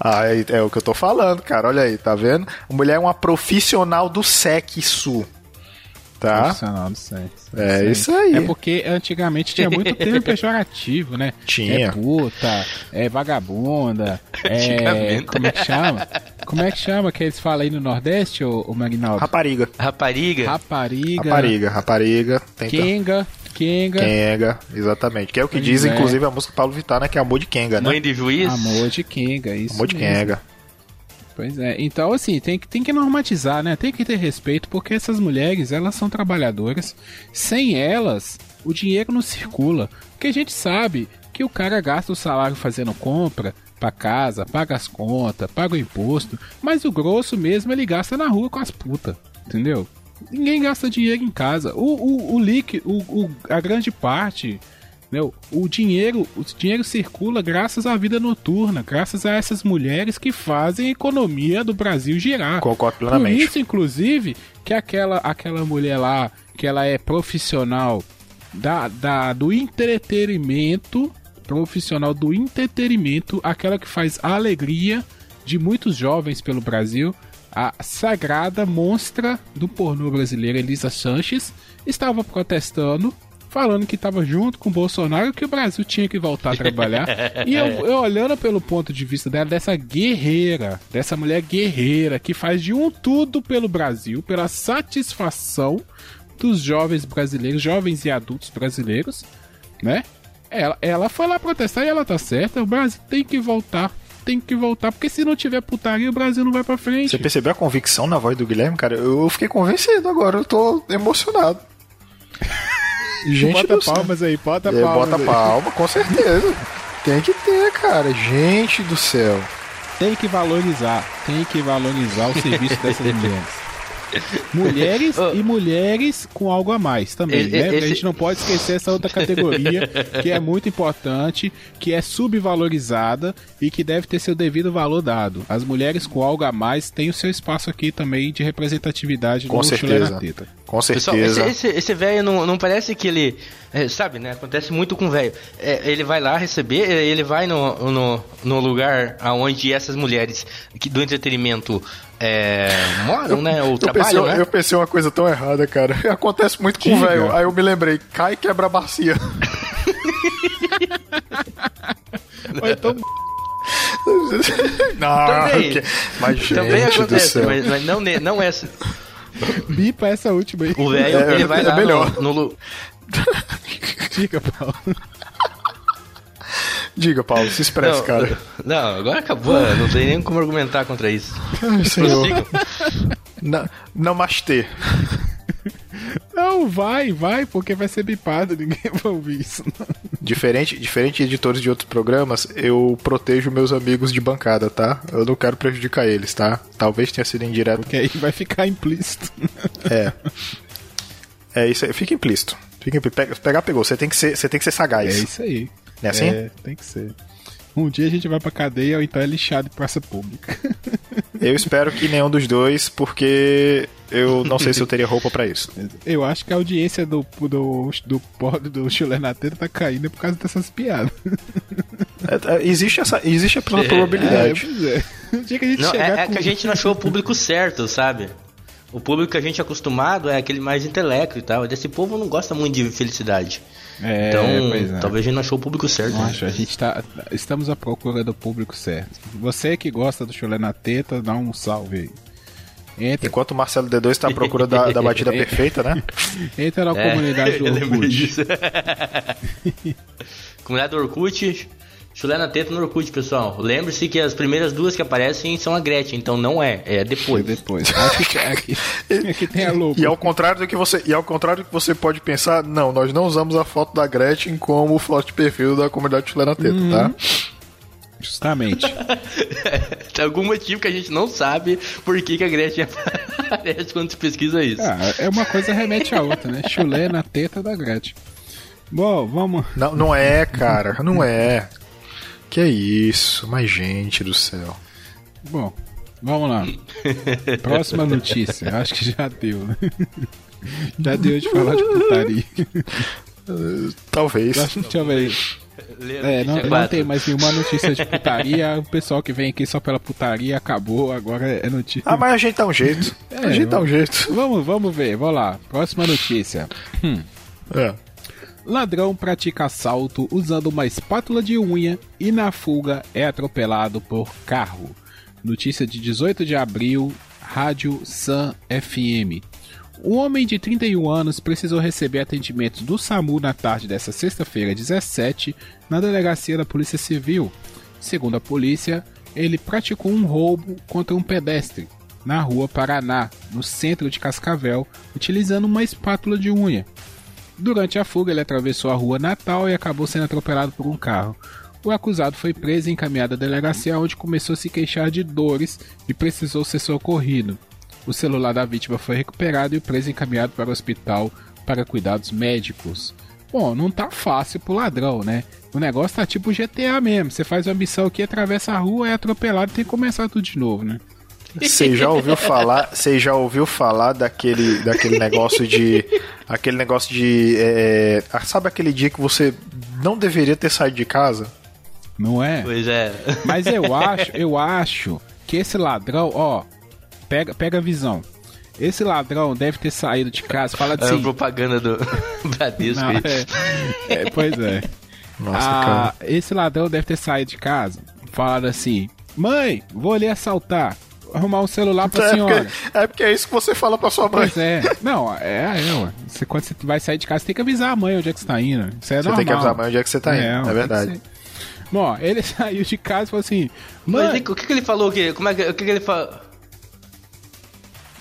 Ah, é, é o que eu tô falando, cara. Olha aí, tá vendo? A mulher é uma profissional do sexo. Tá? Profissional do sexo. É isso aí. É porque antigamente tinha muito termo pejorativo, né? Tinha. É puta, é vagabunda, é. Como é que chama? Como é que chama que eles falam aí no Nordeste, o, o Magnaldo? Rapariga. Rapariga. Rapariga. Rapariga, rapariga. Tenta. Kenga. Kenga. Kenga, exatamente. Que é o que Pois diz, é. inclusive, a música Paulo Vittar, né? Que é amor de Kenga, né? Mãe de juiz. Amor de Kenga, isso. Amor de mesmo. Kenga. Pois é. Então, assim, tem que, tem que normatizar, né? Tem que ter respeito, porque essas mulheres, elas são trabalhadoras. Sem elas, o dinheiro não circula. Porque a gente sabe que o cara gasta o salário fazendo compra pra casa, paga as contas, paga o imposto. Mas o grosso mesmo ele gasta na rua com as putas. Entendeu? Ninguém gasta dinheiro em casa. O, o, o líquido, o, o- a grande parte Entendeu? O dinheiro, o dinheiro circula graças à vida noturna, graças a essas mulheres que fazem a economia do Brasil girar. Concordo Por plenamente. isso, inclusive, que aquela, aquela mulher lá, que ela é profissional da, da, do entretenimento, profissional do entretenimento, aquela que faz a alegria de muitos jovens pelo Brasil, a sagrada monstra do pornô brasileiro, Elisa Sanches, estava protestando, falando que estava junto com o Bolsonaro, que o Brasil tinha que voltar a trabalhar. e eu, eu olhando pelo ponto de vista dela, dessa guerreira, dessa mulher guerreira, que faz de um tudo pelo Brasil, pela satisfação dos jovens brasileiros, jovens e adultos brasileiros, né? Ela, ela foi lá protestar e ela tá certa. O Brasil tem que voltar. Tem que voltar, porque se não tiver putaria, o Brasil não vai pra frente. Você percebeu a convicção na voz do Guilherme, cara? Eu fiquei convencido agora, eu tô emocionado. Gente bota palmas aí, bota É, palmas. bota aí. palma, com certeza. Tem que ter, cara. Gente do céu. Tem que valorizar, tem que valorizar o serviço dessas mulheres. Mulheres Oh. e mulheres com algo a mais também, Esse- né? Porque a esse- gente não pode esquecer essa outra categoria que é muito importante, que é subvalorizada e que deve ter seu devido valor dado. As mulheres com algo a mais têm o seu espaço aqui também de representatividade Com no Chulé certeza. na Teta. Com Pessoal, certeza. esse, esse, esse velho não, não parece que ele. é, sabe, né? Acontece muito com o velho. É, ele vai lá receber, é, ele vai no, no, no lugar onde essas mulheres que, do entretenimento é, moram, né? Ou Eu pensei, trabalham, né? eu pensei uma coisa tão errada, cara. Acontece muito com velho. Aí eu me lembrei, cai e quebra a bacia. Ou então, Não, Também. que- mas Também acontece, mas, mas não, não é. bipa essa última aí. O velho, É, ele vai é lá melhor. no, no lu- Diga, Paulo. Diga, Paulo, se expressa, Não, cara. não, agora acabou, não tem nem como argumentar contra isso. Ai, senhor. Não, namastê. Não, vai, vai, porque vai ser bipado, ninguém vai ouvir isso. Diferente, diferente de editores de outros programas, eu protejo meus amigos de bancada, tá? Eu não quero prejudicar eles, tá? Talvez tenha sido indireto. Porque aí vai ficar implícito. É. É isso aí. Fica implícito. Fica implícito. Pegar, pegou. Você tem que ser, você tem que ser É sagaz. isso aí. Não é assim? É, tem que ser. Um dia a gente vai pra cadeia ou então é lixado em praça pública. Eu espero que nenhum dos dois, porque eu não sei se eu teria roupa pra isso. Eu acho que a audiência do, do, do pod do Chulé na teta tá caindo por causa dessas piadas. É, é, existe essa, existe a É, probabilidade. é. O dia que a gente Não, é, é com... que a gente não achou o público certo, sabe? O público que a gente é acostumado é aquele mais intelecto e tal. Desse povo não gosta muito de felicidade. É, então, pois é. talvez a gente não achou o público certo. Não né? acho, a gente tá. Estamos à procura do público certo. Você que gosta do chulé na teta, dá um salve aí. Entra, Enquanto o Marcelo D2 está à procura da, da batida perfeita, né? entra na É, comunidade do Orkut. Comunidade do Orkut. Chulé na teta no Orkut, pessoal. Lembre-se que as primeiras duas que aparecem são a Gretchen, então não é, é depois. Depois. Aqui, aqui, aqui tem a logo. E ao contrário do que você, e ao contrário do que você pode pensar, não, nós não usamos a foto da Gretchen como foto de perfil da comunidade chilena teta, tá? Justamente. Tem algum motivo que a gente não sabe por que, que a Gretchen aparece quando se pesquisa isso. Ah, é uma coisa remete à outra, né? Chulé na teta da Gretchen. Bom, vamos. Não, não é, cara, não é. Que isso, mas gente do céu. Bom, vamos lá. Próxima notícia. Acho que já deu, né? Já deu de falar de putaria. Talvez. Deixa eu ver. Lê a É, não, não tem mais nenhuma notícia de putaria. O pessoal que vem aqui só pela putaria acabou, agora é notícia. Ah, mas a gente dá um jeito. É, a gente dá um vamos- jeito. Vamos, vamos ver, vamos lá. Próxima notícia. É. Ladrão pratica assalto usando uma espátula de unha e na fuga é atropelado por carro. Notícia de 18 de abril, Rádio Sun FM. Um homem de 31 anos precisou receber atendimento do SAMU na tarde desta sexta-feira, 17, na delegacia da Polícia Civil. Segundo a polícia, ele praticou um roubo contra um pedestre na rua Paraná, no centro de Cascavel, utilizando uma espátula de unha. Durante a fuga, ele atravessou a rua Natal e acabou sendo atropelado por um carro. O acusado foi preso e encaminhado à delegacia, onde começou a se queixar de dores e precisou ser socorrido. O celular da vítima foi recuperado e o preso encaminhado para o hospital para cuidados médicos. Bom, não tá fácil pro ladrão, né? O negócio tá tipo GTA mesmo. Você faz uma missão aqui, atravessa a rua, é atropelado e tem que começar tudo de novo, né? Você já ouviu falar? Você já ouviu falar daquele, daquele negócio de, aquele negócio de, é, é, sabe aquele dia que você não deveria ter saído de casa? Não é? Pois é. Mas eu acho, eu acho que esse ladrão, ó, pega, pega a visão. Esse ladrão deve ter saído de casa, fala É a assim. propaganda do Bradesco Não, é, é, pois é. Nossa, Ah, cara. esse ladrão deve ter saído de casa, falando assim: Mãe, vou ali assaltar, arrumar um celular pra É senhora. porque, é porque é isso que você fala pra sua mãe. Pois é. Não, é, é, ué. Você, quando você vai sair de casa, tem que avisar a mãe onde é que você tá indo. Isso é Você normal. tem que avisar a mãe onde é que você tá indo. É, tem verdade. Bom, ele saiu de casa e falou assim: Mas Mãe, e- o que, que ele falou? Que, como é que, o que, que ele falou?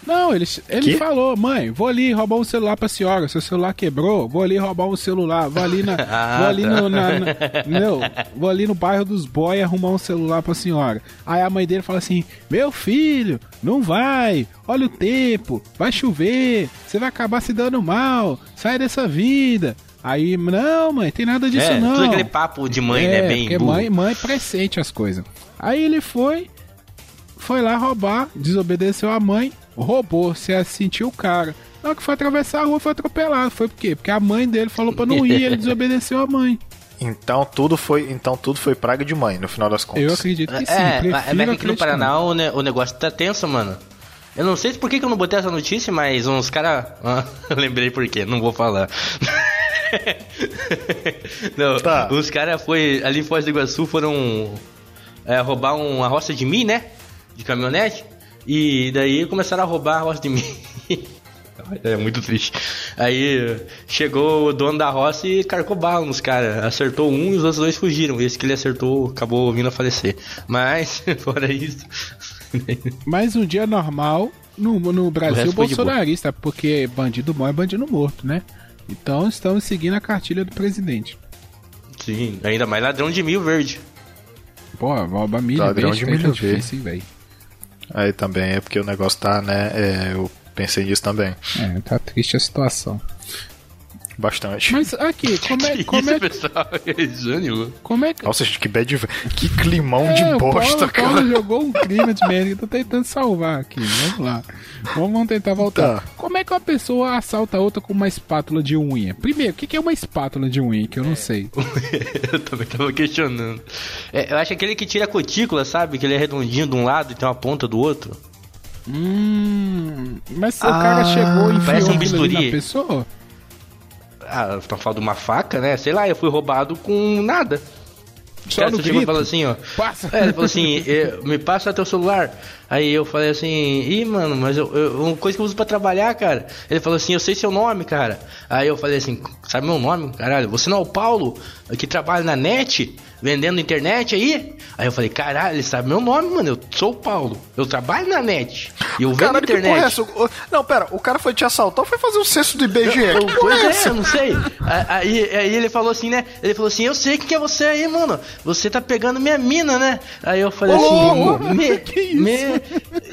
Não, ele, ele Que? falou, mãe, vou ali roubar um celular pra senhora. Seu celular quebrou, vou ali roubar um celular. Vou ali na. Ah, vou ali no. Na, na- não, vou ali no bairro dos boy arrumar um celular pra senhora. Aí a mãe dele fala assim: Meu filho, não vai, olha o tempo, vai chover, você vai acabar se dando mal, sai dessa vida. Aí, não, mãe, tem nada disso é, não. todo aquele papo de mãe, é, né? Bem porque burro. mãe, mãe pressente as coisas. Aí ele foi, foi lá roubar, desobedeceu a mãe, roubou, você sentiu o cara. Na hora que foi atravessar a rua, foi atropelado. Foi por quê? Porque a mãe dele falou pra não ir, ele desobedeceu a mãe. Então tudo foi, então tudo foi praga de mãe, no final das contas. Eu acredito que sim. É, mas é que aqui no acreditar. Paraná o, ne- o negócio tá tenso, mano. Eu não sei por que, que eu não botei essa notícia, mas uns caras. eu lembrei por quê, não vou falar. não, Tá. Os caras foi ali em Foz do Iguaçu foram é, roubar uma roça de mim, né? De caminhonete. E daí começaram a roubar a roça de mim. É muito triste. Aí chegou o dono da roça e carcou bala nos caras. Acertou um e os outros dois fugiram. Esse que ele acertou acabou vindo a falecer. Mas, fora isso. Mas um dia normal, no, no Brasil bolsonarista, porque bandido bom é bandido morto, né? Então estamos seguindo a cartilha do presidente. Sim, ainda mais ladrão de mil verde. Pô, rouba milho, Ladrão de milho é verde. difícil, velho. Aí também é porque o negócio tá, né? é, eu pensei nisso também. É, tá triste a situação. Bastante. Mas aqui, como é, Que como isso, é, pessoal? É Jânio. como é que... Nossa, gente, que bad. Que climão de É, o bosta, Paulo, cara. Paulo jogou um clima de merda que eu tô tentando salvar aqui. Vamos lá. Vamos, tentar voltar. Tá. Como é que uma pessoa assalta a outra com uma espátula de unha? Primeiro, o que que é uma espátula de unha? Que eu não sei. eu também tava questionando. É, eu acho aquele que tira a cutícula, sabe? Que ele é redondinho de um lado e tem uma ponta do outro. Hum. Mas se o cara chegou e parece enfiou um ali na bisturi. pessoa? Ah, tá falando de uma faca, né? Sei lá, eu fui roubado com nada. Só cara no e grito? falou assim, ó. Passa. É, ele falou assim, eh, me passa teu celular. Aí eu falei assim, ih, mano, mas eu, eu- uma coisa que eu uso pra trabalhar, cara. Ele falou assim, eu sei seu nome, cara. Aí eu falei assim, sabe meu nome? Caralho, você não é o Paulo que trabalha na net, vendendo internet aí? Aí eu falei, caralho, ele sabe meu nome, mano. Eu sou o Paulo. Eu trabalho na net. E eu vendo Caralho, que porra é internet. Não, pera, o cara foi te assaltar ou foi fazer o censo do IBGE? Eu- Que Pois é é, eu não sei. Aí, aí ele falou assim, né? Ele falou assim, eu sei que é você aí, mano. Você tá pegando minha mina, né? Aí eu falei assim, me, me-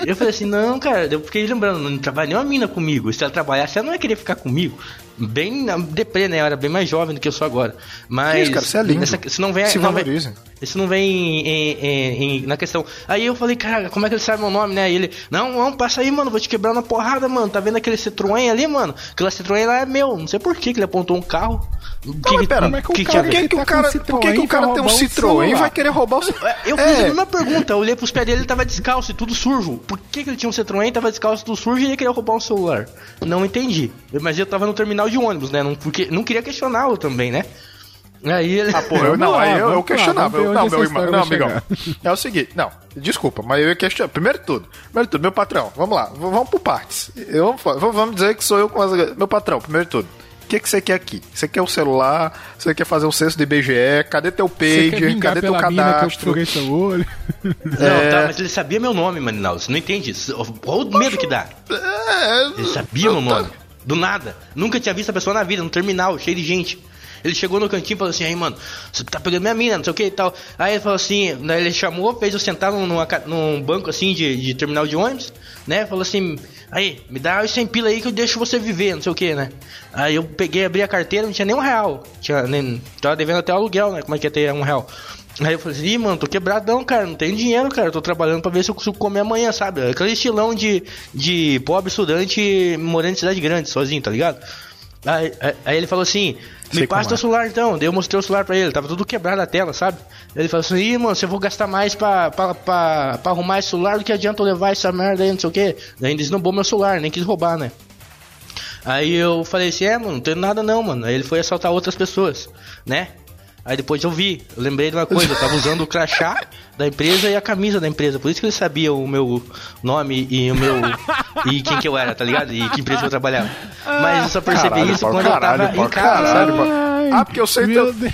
Eu falei assim, não, cara, eu fiquei lembrando, não trabalha nenhuma mina comigo. Se ela trabalhasse, ela não ia querer ficar comigo. Bem na- deprê, né? Eu era bem mais jovem do que eu sou agora. Mas. Isso, cara, você é lindo. Essa, isso não vem. Se não vem- valorize. isso não vem em- em- em- na questão. Aí eu falei, cara, como é que ele sabe meu nome, né? E ele, não, não, passa aí, mano, vou te quebrar na porrada, mano. Tá vendo aquele Citroën ali, mano? Aquela Citroën lá é meu. Não sei por que que ele apontou um carro. mas pera, como é que o Por cara- que, que tá o cara, por que, que o cara tem um Citroën e vai querer roubar o celular? Eu fiz a É, mesma pergunta, eu olhei pros pés dele, ele tava descalço e tudo sujo. Por que, que ele tinha um Citroën, tava descalço, tudo sujo e ele queria roubar um celular? Não entendi. Mas eu tava no terminal de ônibus, né? Não, porque, não queria questioná-lo também, né? Aí ele. Ah, porra, eu, não, lá, aí eu, eu questionava. Eu- não, meu irmão, não, amigão. É o seguinte, não, desculpa, mas eu ia questionar. Primeiro de tudo, primeiro de tudo, meu patrão, vamos lá, vamos por partes. Eu, vamos dizer que sou eu com as. Meu patrão, primeiro de tudo. O que, que você quer aqui? Você quer o celular? Você quer fazer o censo do IBGE? Cadê teu pager? Cadê teu mina que eu cadastro? seu olho? Não, É. tá, mas ele sabia meu nome, Maninaldo. Você não entende isso. Olha o medo que dá. É, Ele sabia meu nome. Do nada. Nunca tinha visto a pessoa na vida, no terminal, cheio de gente. Ele chegou no cantinho e falou assim, aí, mano, você tá pegando minha mina, não sei o que e tal. Aí ele falou assim, daí ele chamou, fez eu sentar num, numa num banco assim de, de terminal de ônibus, né? Falou assim, aí, me dá os 100 pila aí que eu deixo você viver, não sei o que, né? Aí eu peguei, abri a carteira, não tinha nem um real. Tinha, nem, tava devendo até o aluguel, né? Como é que ia ter um real? Aí eu falei assim, Ih, mano, tô quebradão, cara, não tenho dinheiro, cara, tô trabalhando pra ver se eu consigo comer amanhã, sabe? Aquele estilão de, de pobre estudante morando em cidade grande, sozinho, tá ligado? Aí, aí- ele falou assim, me Sei passa como teu é. celular então. Daí eu mostrei o celular pra ele, tava tudo quebrado a tela, sabe? Ele falou assim, ih, mano, se eu vou gastar mais pra, pra, pra, pra arrumar esse celular, do que adianta eu levar essa merda aí, não sei o quê. Daí ainda esnobou meu celular, nem quis roubar, né? Aí eu falei assim, é, mano, não tenho nada não, mano. Aí ele foi assaltar outras pessoas, né? Aí depois eu vi, eu lembrei de uma coisa, eu tava usando o crachá da empresa e a camisa da empresa, por isso que ele sabia o meu nome e o meu. e quem que eu era, tá ligado? E que empresa eu trabalhava. Mas eu só percebi Caralho, isso quando eu caralho, tava em casa, caralho, sabe? Ah, porque eu sei Meu teu- Deus.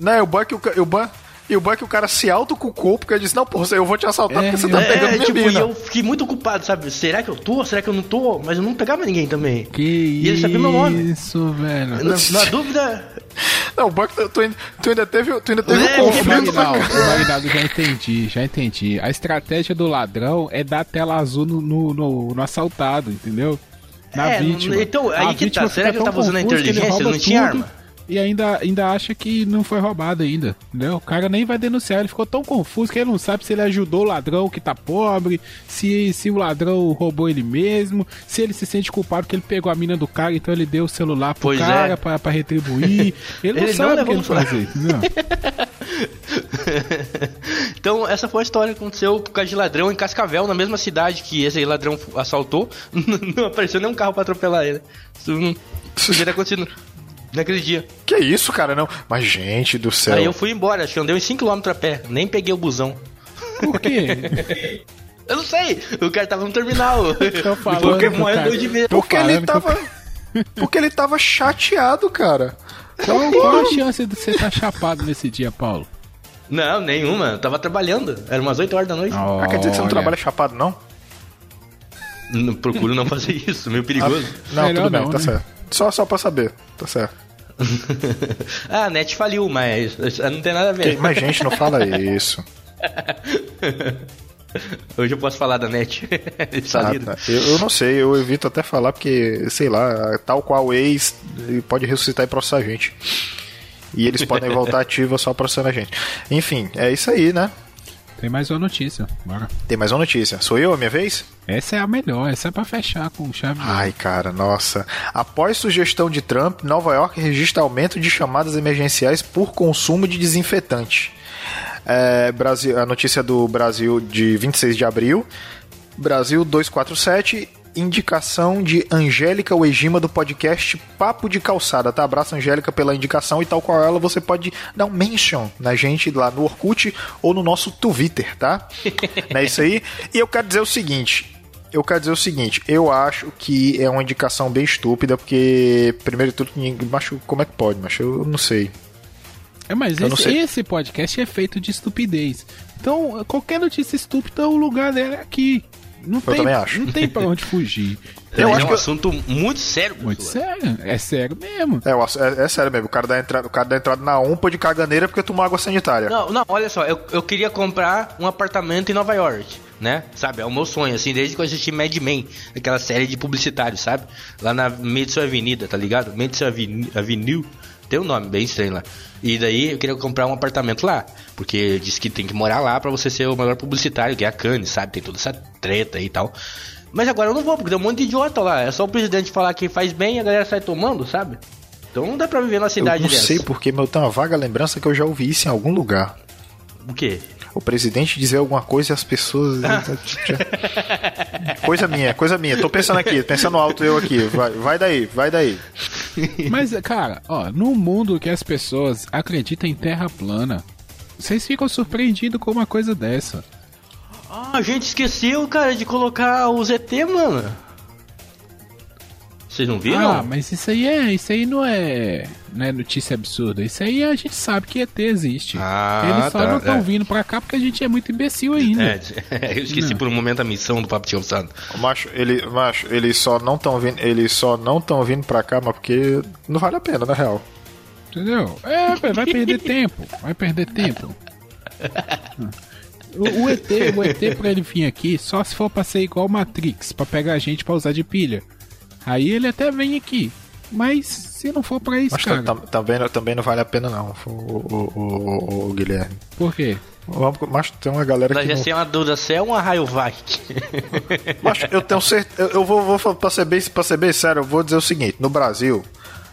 Né, o bom é que o, o, bom- e o bom é que o cara se autocucou, porque ele disse, não, porra, eu vou te assaltar É, porque você tá pegando É, minha tipo, e mina. eu fiquei muito ocupado, sabe? Será que eu tô? Será que eu não tô? Mas eu não pegava ninguém também. Que E ele sabia meu nome. Isso, velho. Na, na dúvida. Não, o bom é tu, tu ainda- tu ainda teve, tu ainda teve É, um conflito. Marinaldo, ô, Marinaldo, já entendi, já entendi. A estratégia do ladrão é dar tela azul no, no, no- no assaltado, entendeu? Na É, vítima. então, aí A que tá. Será que eu tava usando a inteligência? Não tinha tudo. arma. E ainda, ainda acha que não foi roubado ainda, entendeu? O cara nem vai denunciar, ele ficou tão confuso que ele não sabe se ele ajudou o ladrão que tá pobre, se, se o ladrão roubou ele mesmo, se ele se sente culpado porque ele pegou a mina do cara, então ele deu o celular pro Pois cara é. pra, pra retribuir. Ele não Ele não sabe o que ele fazer, então, essa foi a história que aconteceu por causa de ladrão em Cascavel, na mesma cidade que esse ladrão assaltou. não apareceu nenhum carro pra atropelar ele. Isso não podia ter acontecido naquele dia. Que isso, cara? Não. Mas, gente do céu. Aí eu fui embora, acho que andei uns 5km a pé, nem peguei o busão. Por quê? Eu não sei, o cara tava no terminal. Falando, Porque cara. morreu dois de. Porque ele tava. Porque ele tava chateado, cara. Qual, qual a chance de você estar chapado nesse dia, Paulo? Não, nenhuma, eu tava trabalhando. Era umas 8 horas da noite. Ah, quer dizer que você não trabalha chapado, não? Não, procuro não fazer isso, meio perigoso. Não, Melhor tudo bem, não, tá né? certo. Só, só pra saber, tá certo. ah, a net faliu, mas não tem nada a ver. mas, gente, não fala isso. Hoje eu posso falar da net. Ah, tá. eu, eu não sei, eu evito até falar porque, sei lá, tal qual ex pode ressuscitar e processar a gente. E eles podem voltar ativos só processando a gente. Enfim, é isso aí, né? Tem mais uma notícia, bora. Tem mais uma notícia. Sou eu, a minha vez? Essa é a melhor, essa é pra fechar com chave. Ai, cara, nossa. Após sugestão de Trump, Nova York registra aumento de chamadas emergenciais por consumo de desinfetante. É, Brasil, a notícia do Brasil de 26 de abril. Brasil 247, indicação de Angélica Uegima do podcast Papo de Calçada, tá? Abraço, Angélica, pela indicação e tal qual ela, você pode dar um mention na gente lá no Orkut ou no nosso Twitter, tá? Não é isso aí? E eu quero dizer o seguinte, eu quero dizer o seguinte, eu acho que é uma indicação bem estúpida, porque, primeiro de tudo, macho, como é que pode, macho? Eu não sei. É, mas esse, esse podcast é feito de estupidez. Então, qualquer notícia estúpida, o lugar dela é aqui. Não tem, também acho. Não tem pra onde fugir. Eu é acho um que eu- assunto muito sério. Muito pessoal. sério. É sério mesmo. É, eu é, é sério mesmo, o cara dá entrada, o cara dá entrada na UMPA de caganeira porque tomou água sanitária. Não, não, olha só, eu, eu queria comprar um apartamento em Nova York, né? Sabe, é o meu sonho, assim, desde que eu assisti Mad Men, aquela série de publicitários, sabe? Lá na Madison Avenida, tá ligado? Madison Avenue, Avenue tem um nome bem estranho lá. E daí eu queria comprar um apartamento lá, porque diz que tem que morar lá pra você ser o maior publicitário, que é a Cannes, sabe? Tem toda essa treta aí e tal. Mas agora eu não vou, porque tem um monte de idiota lá. É só o presidente falar que faz bem e a galera sai tomando, sabe? Então não dá pra viver na eu cidade não dessa. sei porque, mas eu tenho uma vaga lembrança que eu já ouvi isso em algum lugar. O quê? O presidente dizer alguma coisa e as pessoas. coisa minha, coisa minha. Tô pensando aqui, pensando alto eu aqui. Vai, vai daí, vai daí. Mas, cara, ó, no mundo que as pessoas acreditam em terra plana, vocês ficam surpreendidos com uma coisa dessa. Ah, a gente esqueceu, cara, de colocar o ZT, mano. Vocês não viram? Ah, mas isso aí é. Isso aí não é. Não é notícia absurda. Isso aí a gente sabe que ET existe. Ah, Eles só tá, não estão é. vindo pra cá porque a gente é muito imbecil ainda. É, eu esqueci por um momento a missão do Papo Tio Santo. Macho, ele, macho, eles só não estão vindo, eles só não estão vindo pra cá, mas porque não vale a pena, na real. Entendeu? É, vai perder tempo. Vai perder tempo. O, o ET, o ET pra ele vir aqui, só se for pra ser igual o Matrix, pra pegar a gente pra usar de pilha. Aí ele até vem aqui. Mas se não for pra isso, Mas cara. tam- tam- também, não- também não vale a pena, não, o, o, o, o- o Guilherme. Por quê? Mas tem uma galera Nós que. já Não... tem uma dúvida, se é uma raio vai. Macho, eu tenho certeza. Eu, eu vou, vou pra, ser bem, pra ser bem sério, eu vou dizer o seguinte: no Brasil,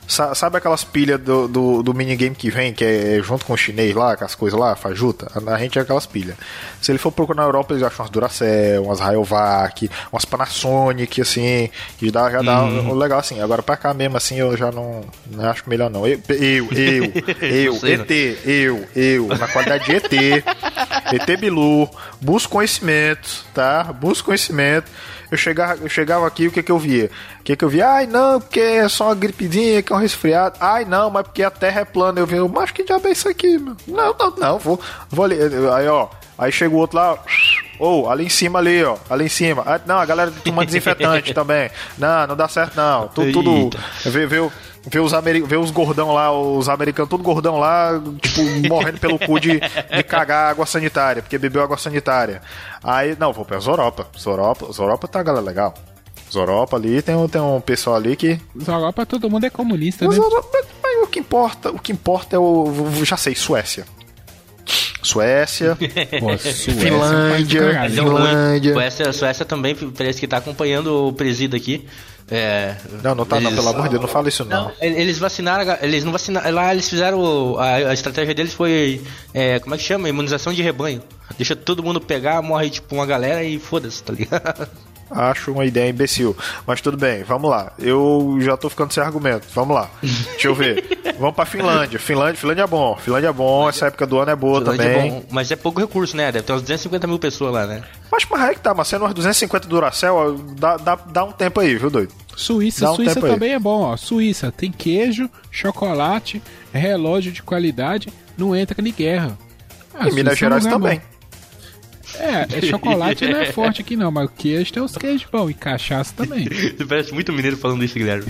sabe aquelas pilhas do, do, do minigame que vem, que é junto com o chinês lá, com as coisas lá, fajuta? A, gente é aquelas pilhas. Se ele for procurar na Europa, eles acham umas Duracell, umas Rayovac, umas Panasonic, assim, que dá, já dá um, legal assim. Agora pra cá mesmo, assim, eu já não, não acho melhor não. Eu, eu, eu, eu? ET, eu, eu, na qualidade de ET, ET Bilu, busco conhecimento, tá? Busco conhecimento. Eu chegava, eu chegava aqui, o que que eu via? O que que eu via? Ai, não, porque é só uma gripidinha, que resfriado. Ai, não, mas porque a terra é plana. Eu vi, mas que diabo é isso aqui, meu? Não, não, não, vou, vou ali. Aí, ó, aí chega o outro lá, ou ali em cima ali, ó, ali em cima. Ah, não, a galera tomando desinfetante também. Não, não dá certo não. Tudo, tudo vê, vê, os, ameri vê os gordão lá, os americanos tudo gordão lá, tipo, morrendo pelo cu de, de cagar água sanitária, porque bebeu água sanitária. Aí, não, vou pra Zoropa. Zoropa, Zoropa tá galera legal. Zoropa ali, tem, um- tem um pessoal ali que. Europa todo mundo é comunista, Mas, né? Zoropa- mas o que importa, o que importa é o. Já sei, Suécia. Suécia, Pô, Suécia, Finlândia. Então, Finlândia. Suécia, Suécia também parece que tá acompanhando o presídio aqui. É, Não, não tá, não, eles- pelo amor de Deus, não fala isso não. Não, eles vacinaram, eles não vacinaram, lá eles fizeram, a, a estratégia deles foi, é, como é que chama? Imunização de rebanho. Deixa todo mundo pegar, morre tipo uma galera e foda-se, tá ligado? Acho uma ideia imbecil. Mas tudo bem, vamos lá. Eu já tô ficando sem argumento. Vamos lá. Deixa eu ver. Vamos pra Finlândia. Finlândia, Finlândia é bom. Finlândia é bom, essa época do ano é boa Finlândia é também. bom, mas é pouco recurso, né? Deve ter uns 250 mil pessoas lá, né? Mas mas é que tá, mas sendo umas 250 Duracell, dá, dá, dá um tempo aí, viu, doido? Suíça, um Suíça tempo aí. também é bom, ó. Suíça tem queijo, chocolate, relógio de qualidade, não entra em guerra. Ah, E Minas é um Gerais também. bom. É, é, chocolate não é forte aqui não, mas o queijo tem os queijos bons e cachaça também. Você parece muito mineiro falando isso, Guilherme.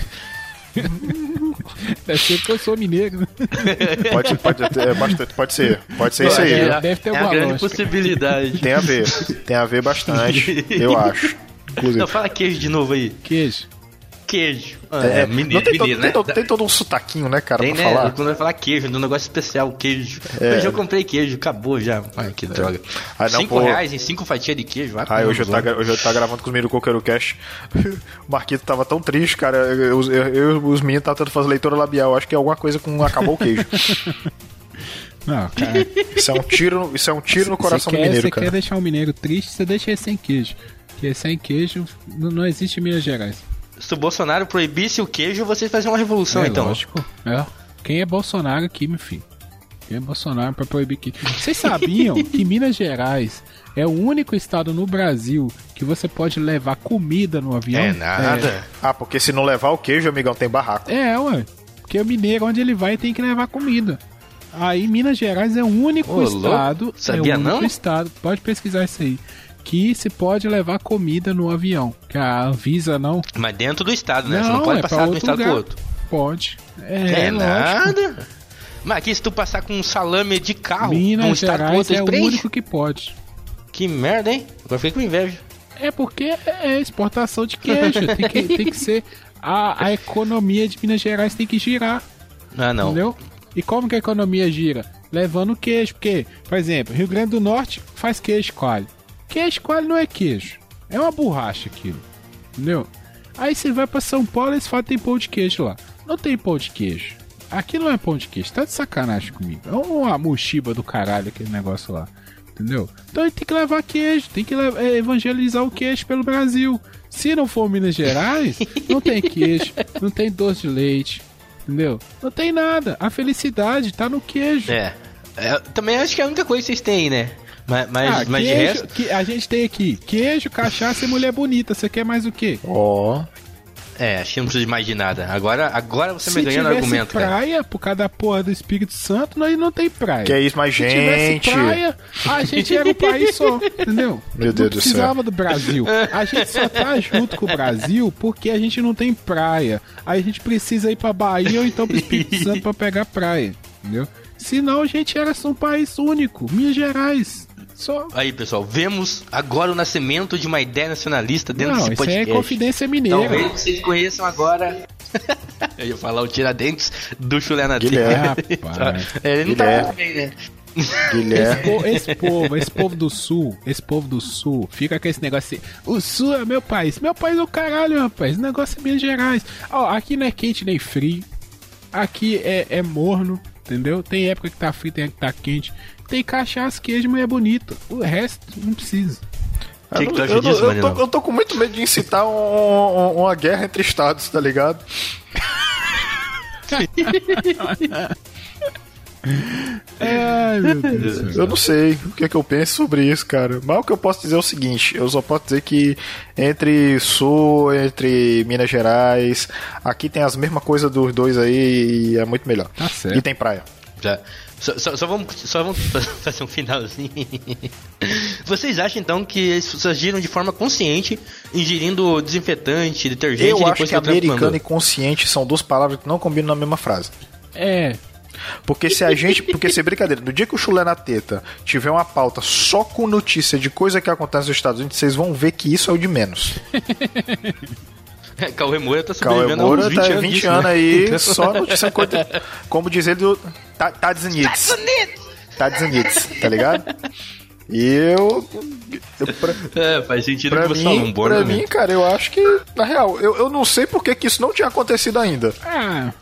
Deve ser porque eu sou mineiro. né? Pode, pode, é bastante, pode ser. Pode ser isso aí. É, deve ter é uma grande lógica. possibilidade. Tem a ver. Tem a ver bastante, eu acho. Inclusive. Não, fala queijo de novo aí. Queijo. Queijo. É, é, não mineiro, tem, todo, mineiro, né? tem, todo, tem todo um sotaquinho, né, cara, Tem, pra né? falar. Quando vai falar queijo, um negócio especial, queijo. Hoje eu comprei queijo, acabou já. Ai, que droga. Ah, não, cinco pô. reais em cinco fatias de queijo. Ah, hoje eu, no tá, hoje eu tá gravando com os meninos do Coqueiro Cash. O Marquito tava tão triste, cara. Eu, eu, eu- os meninos estavam tentando fazer leitura labial. Acho que é alguma coisa com acabou o queijo. Não, cara. Isso é um tiro, no- isso é um tiro no coração você do quer, mineiro, você cara. quer deixar o mineiro triste, você deixa ele sem queijo. Porque sem queijo não, não existe em Minas Gerais. Se o Bolsonaro proibisse o queijo, vocês faziam uma revolução, é, então. lógico. É. Quem é Bolsonaro aqui, meu filho? Quem é Bolsonaro pra proibir queijo? Vocês sabiam que Minas Gerais é o único estado no Brasil que você pode levar comida no avião? É nada. Ah, porque se não levar o queijo, amigão, tem barraco. É, é ué. Porque o mineiro, onde ele vai, tem que levar comida. Aí Minas Gerais é o único Ô, estado. Sabia é o único não? estado. Pode pesquisar isso aí. Que se pode levar comida no avião. Que a Anvisa não. Mas dentro do estado, né? Você não pode é passar de um estado lugar. pro outro. Pode. É, É, nada. Mas aqui se tu passar com um salame de carro um Minas pro Gerais outro, é o único que pode. Que merda, hein? Agora fiquei com inveja. É porque é exportação de queijo. tem, que, tem que ser. A, a economia de Minas Gerais tem que girar. Ah, não. Entendeu? E como que a economia gira? Levando queijo. Porque, por exemplo, Rio Grande do Norte faz queijo coalho. Queijo coalho não é queijo. É uma borracha aquilo. Entendeu? Aí você vai pra São Paulo e eles falam que tem pão de queijo lá. Não tem pão de queijo. Aqui não é pão de queijo. Tá de sacanagem comigo. É uma mochiba do caralho aquele negócio lá. Entendeu? Então gente tem que levar queijo. Tem que é, evangelizar o queijo pelo Brasil. Se não for Minas Gerais, não tem queijo. Não tem doce de leite. Entendeu? Não tem nada. A felicidade tá no queijo. É. É, Também acho que é a única coisa que vocês têm, né? Mas, mas, Ah, mas de queijo, resto. que a gente tem aqui queijo, cachaça e mulher bonita. Você quer mais o quê? Ó. É, acho que não precisa de mais de nada. Agora, agora você Se me ganhou no argumento, cara. praia, por causa da porra do Espírito Santo, nós não tem praia. Que é isso, mas Se gente. praia, a gente era um país só, entendeu? Meu Deus não do precisava do Brasil. A gente só tá junto com o Brasil porque a gente não tem praia. Aí a gente precisa ir pra Bahia ou então pro Espírito Santo pra pegar praia, entendeu? Senão a gente era só um país único, Minas Gerais. Só. Aí, pessoal, vemos agora o nascimento de uma ideia nacionalista dentro Não, desse isso aí podcast. é confidência mineira. Talvez vocês conheçam agora. Eu ia falar o Tiradentes do Chulé na Guilherme. Ele não Guilherme. tá bem, né? Guilherme. Po- Esse povo, esse povo do sul, esse povo do sul, fica com esse negócio assim. O sul é meu país. Meu país é o caralho, rapaz. Esse negócio é Minas Gerais. Ó, aqui não é quente nem frio. Aqui é, é morno, entendeu? Tem época que tá frio, tem época que tá quente. Tem cachaça, queijo, mulher bonita. O resto não precisa. O que, que tu eu, acha eu- disso, eu tô, eu tô com muito medo de incitar um- um- uma guerra entre estados, tá ligado? Ai, meu Deus. Eu não sei o que é que eu penso sobre isso, cara. Mas o que eu posso dizer é o seguinte: eu só posso dizer que entre Sul, entre Minas Gerais, aqui tem as mesmas coisas dos dois aí e é muito melhor. Tá certo. E tem praia. Já. Só, só- só vamos, só vamos fazer um finalzinho. Vocês acham então que as pessoas agiram de forma consciente, ingerindo desinfetante, detergente Eu acho depois que Trump americano mandou? e consciente são duas palavras que não combinam na mesma frase. É, Porque se a gente. Porque se brincadeira, no dia que o chulé na teta tiver uma pauta só com notícia de coisa que acontece nos Estados Unidos, vocês vão ver que isso é o de menos. Cauê Moura tá Cauê sobrevivendo há uns Moura 20 tá anos 20 disso, anos né? aí, só notícia coisa. Como diz ele, do Ta- Estados Unidos. Estados Unidos, tá ligado? E eu. eu pra, É, faz sentido pra que você mim, um bordo pra mesmo. mim, cara, eu acho que, na real, eu, eu não sei por que, que isso não tinha acontecido ainda. Ah,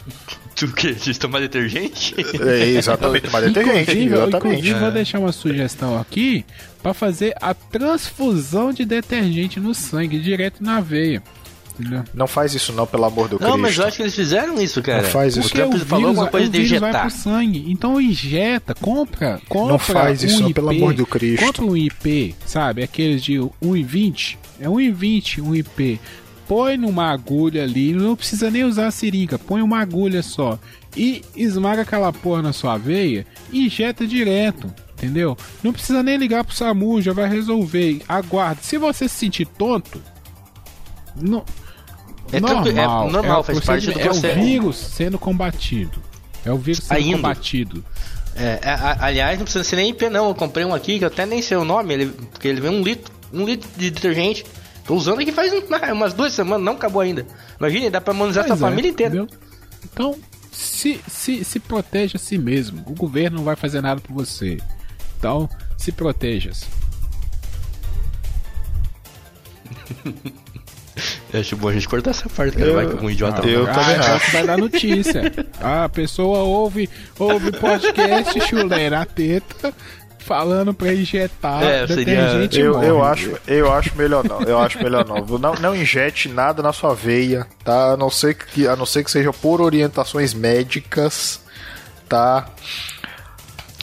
Tu o quê? De tomar detergente? É, exatamente, mas detergente, inclusive, eu- exatamente. inclusive vou deixar uma sugestão aqui pra fazer a transfusão de detergente no sangue, direto na veia. Entendeu? Não faz isso não, pelo amor do Não, mas Cristo. eu acho que eles fizeram isso, cara. Não faz isso. O Trump falou alguma coisa o de vírus vai injetar. pro sangue. Então injeta, compra, compra Não faz isso, um não, IP, pelo amor do Cristo. Compra um IP, sabe? Aqueles de 1,20. É 1,20 um IP. Põe numa agulha ali, não precisa nem usar a seringa, põe uma agulha só. E esmaga aquela porra na sua veia e injeta direto. Entendeu? Não precisa nem ligar pro SAMU, já vai resolver. Aguarde. Se você se sentir tonto, não, É tranquilo, é normal, o faz parte do processo. É o vírus sendo combatido. É o vírus sendo Ainda. combatido. É, a- a- aliás, não precisa ser nem IP, não. Eu comprei um aqui que eu até nem sei o nome, ele, porque ele vem um litro, um litro de detergente. Tô usando aqui faz um- umas duas semanas, não acabou ainda. Imagina, dá pra imunizar Pois sua é, família inteira. entendeu? Então, se, se, se proteja a si mesmo. O governo não vai fazer nada por você. Então, se proteja-se. Eu acho bom a gente cortar essa parte, cara. Vai que algum idiota. eu ah, também então acho. que vai dar notícia. Ah, a pessoa ouve, ouve podcast chulé na teta falando pra injetar É, seria- Eu, morre. eu, acho, eu acho melhor não. Eu acho melhor não. Não, não injete nada na sua veia, tá? A não ser que, a não ser que seja por orientações médicas, tá?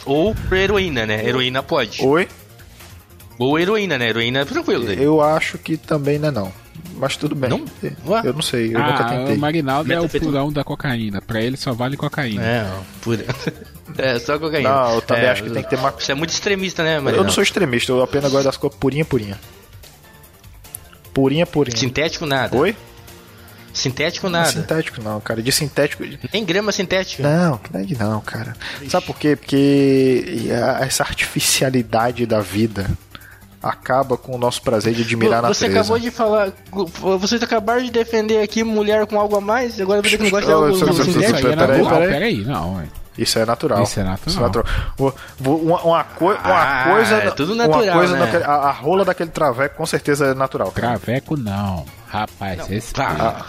Ou por heroína, né? Heroína pode. Oi? Ou heroína, né? Heroína é tranquilo. daí. Eu acho que também não é não. Mas tudo bem. Não? Eu não sei, eu nunca Ah, tentei. o Marinaldo é o purão da cocaína. Pra ele só vale cocaína. É, pura. É, só cocaína. Não, eu também É, acho que tem que ter uma- Você é muito extremista, né, Eu Mariano? não sou extremista, eu apenas gosto das coisas purinha, purinha. Purinha, purinha. Sintético nada. Oi? Sintético Não é nada. sintético não, cara. De sintético... Nem grama sintética. Não, que não é não, cara. Sabe por quê? Porque essa artificialidade da vida acaba com o nosso prazer de admirar a Você natureza. acabou de falar. Vocês acabaram de defender aqui mulher com algo a mais, agora você que não gosta de algo Isso sintético. é peraí, natural, peraí. peraí, não, ué. Isso é natural. Isso é natural. Vou- vou- uma, uma, coi- uma Ah, coisa. é tudo uma natural, coisa né? naquele- a, a rola daquele traveco com certeza é natural. cara. Traveco não. Rapaz, esse. Tá.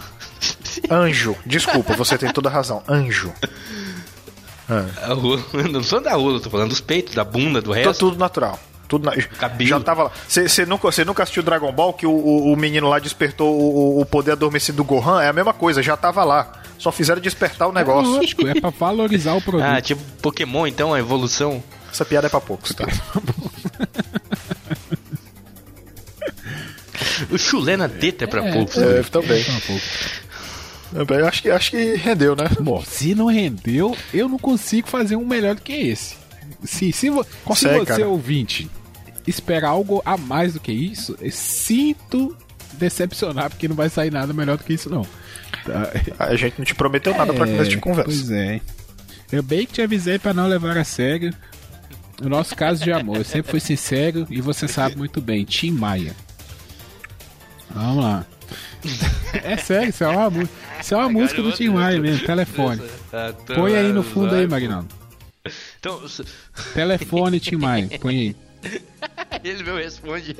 Anjo. Desculpa, você tem toda a razão. Anjo. A rola- eu Não sou da rola, tô falando dos peitos, da bunda, do Tô resto. tudo natural. Tudo na... Cabelo. Já tava lá. Você nunca, cê nunca assistiu Dragon Ball que o, o, o menino lá despertou o, o poder adormecido do Gohan? É a mesma coisa, já tava lá. Só fizeram despertar o negócio. Lógico, é pra valorizar o produto. Ah, tipo Pokémon, então, a evolução. Essa piada é pra poucos, tá? O chulé na teta é pra poucos. É, né? também. Eu acho que, acho que rendeu, né? Bom, se não rendeu, eu não consigo fazer um melhor do que esse. Se, se, vo- Consegue, se você, cara. ouvinte, esperar algo a mais do que isso, eu sinto decepcionar, porque não vai sair nada melhor do que isso, não. Tá? A gente não te prometeu nada pra começo de conversa. Pois é. Eu bem que te avisei pra não levar a sério o nosso caso de amor. Eu sempre fui sincero e você sabe muito bem. Tim Maia. Vamos lá. É sério, isso é uma, isso é uma música do Tim Maia mesmo, telefone. Põe aí no fundo aí, Magnão. Então, Telefone Tim Maia, põe aí. ele meu responde.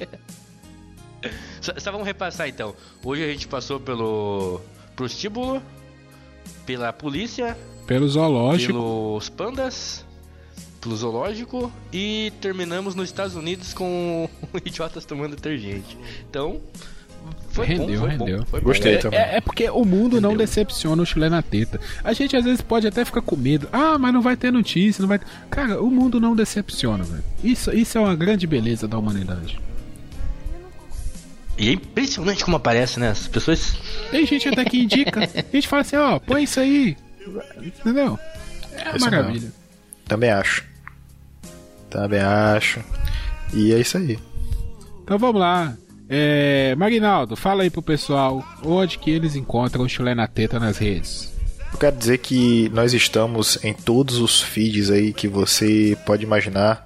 Só, só vamos repassar então. Hoje a gente passou pelo prostíbulo, pela polícia, Pelo zoológico. pelos pandas, pelo zoológico e terminamos nos Estados Unidos com idiotas tomando detergente. Então, foi Rendeu, bom, foi rendeu. bom. Gostei É, também. é- é porque o mundo não decepciona o chulé na teta. A gente às vezes pode até ficar com medo. Ah, mas não vai ter notícia, não vai ter... Cara, o mundo não decepciona, velho. Isso, isso é uma grande beleza da humanidade. E é impressionante como aparece, né? As pessoas. Tem gente até que indica. A gente fala assim, ó, põe isso aí. Entendeu? É uma maravilha. Também acho. Também acho. E é isso aí. Então vamos lá. É, Marinaldo, fala aí pro pessoal onde que eles encontram o chulé na teta nas redes. Eu quero dizer que nós estamos em todos os feeds aí que você pode imaginar.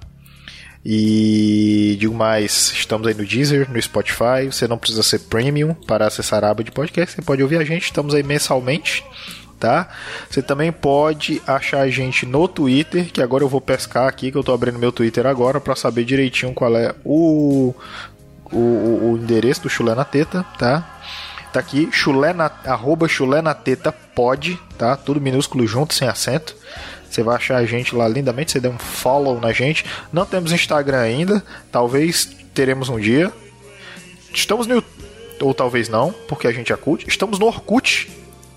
E digo mais, estamos aí no Deezer, no Spotify. Você não precisa ser premium para acessar a aba de podcast. Você pode ouvir a gente. Estamos aí mensalmente tá? Você também pode achar a gente no Twitter, que agora eu vou pescar aqui, que eu tô abrindo meu Twitter agora para saber direitinho qual é o, o, o endereço do Chulé na Teta, tá? Tá aqui, chulé na, arroba chulé na teta pode, tá? Tudo minúsculo junto, sem acento. Você vai achar a gente lá lindamente, você dê um follow na gente. Não temos Instagram ainda, talvez teremos um dia. Estamos no ou talvez não, porque a gente é cult. Estamos no Orkut,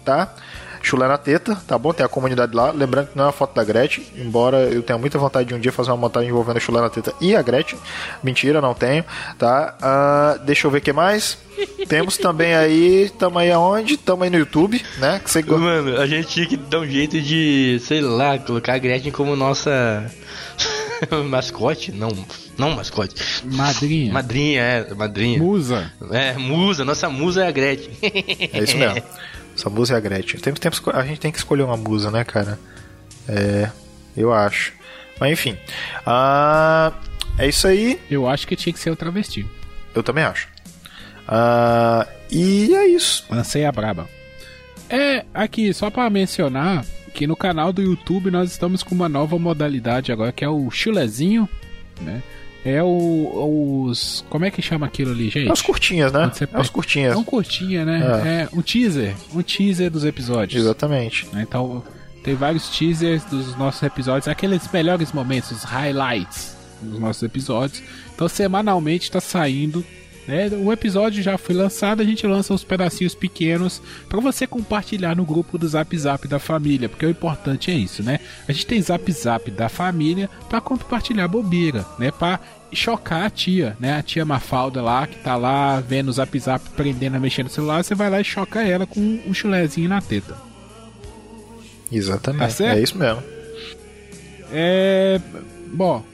tá? Chulé na teta, tá bom? Tem a comunidade lá. Lembrando que não é uma foto da Gretchen, embora eu tenha muita vontade de um dia fazer uma montagem envolvendo a chulé na teta e a Gretchen. Mentira, não tenho, tá? Uh, deixa eu ver o que mais. Temos também aí, tamo aí aonde? Tamo aí no YouTube, né? Que você... Mano, a gente tinha que dar um jeito de, sei lá, colocar a Gretchen como nossa mascote? Não, não mascote. Madrinha. Madrinha, é, madrinha. Musa. É, musa, nossa musa é a Gretchen. É isso mesmo. Essa musa é a Gretchen. Tem, tem, a gente tem que escolher uma musa, né, cara? É, eu acho. Mas enfim. Uh, é isso aí. Eu acho que tinha que ser o travesti. Eu também acho. Uh, e é isso. Lancei a braba. É, aqui, só para mencionar que no canal do YouTube nós estamos com uma nova modalidade agora, que é o chulezinho, né? É o, os. Como é que chama aquilo ali, gente? É os curtinhas, né? É os curtinhas. É um curtinha, né? É. é um teaser. Um teaser dos episódios. Exatamente. Né? Então, tem vários teasers dos nossos episódios, aqueles melhores momentos, os highlights dos nossos episódios. Então, semanalmente está saindo né? O episódio já foi lançado, a gente lança uns pedacinhos pequenos para você compartilhar no grupo do Zap Zap da família, porque o importante é isso, né? A gente tem Zap Zap da família para compartilhar bobeira, né? Para chocar a tia, né? A tia Mafalda lá, que tá lá vendo o Zap Zap prendendo a mexer no celular, você vai lá e choca ela com um chulezinho na teta. Exatamente. Tá é isso mesmo. É. Bom,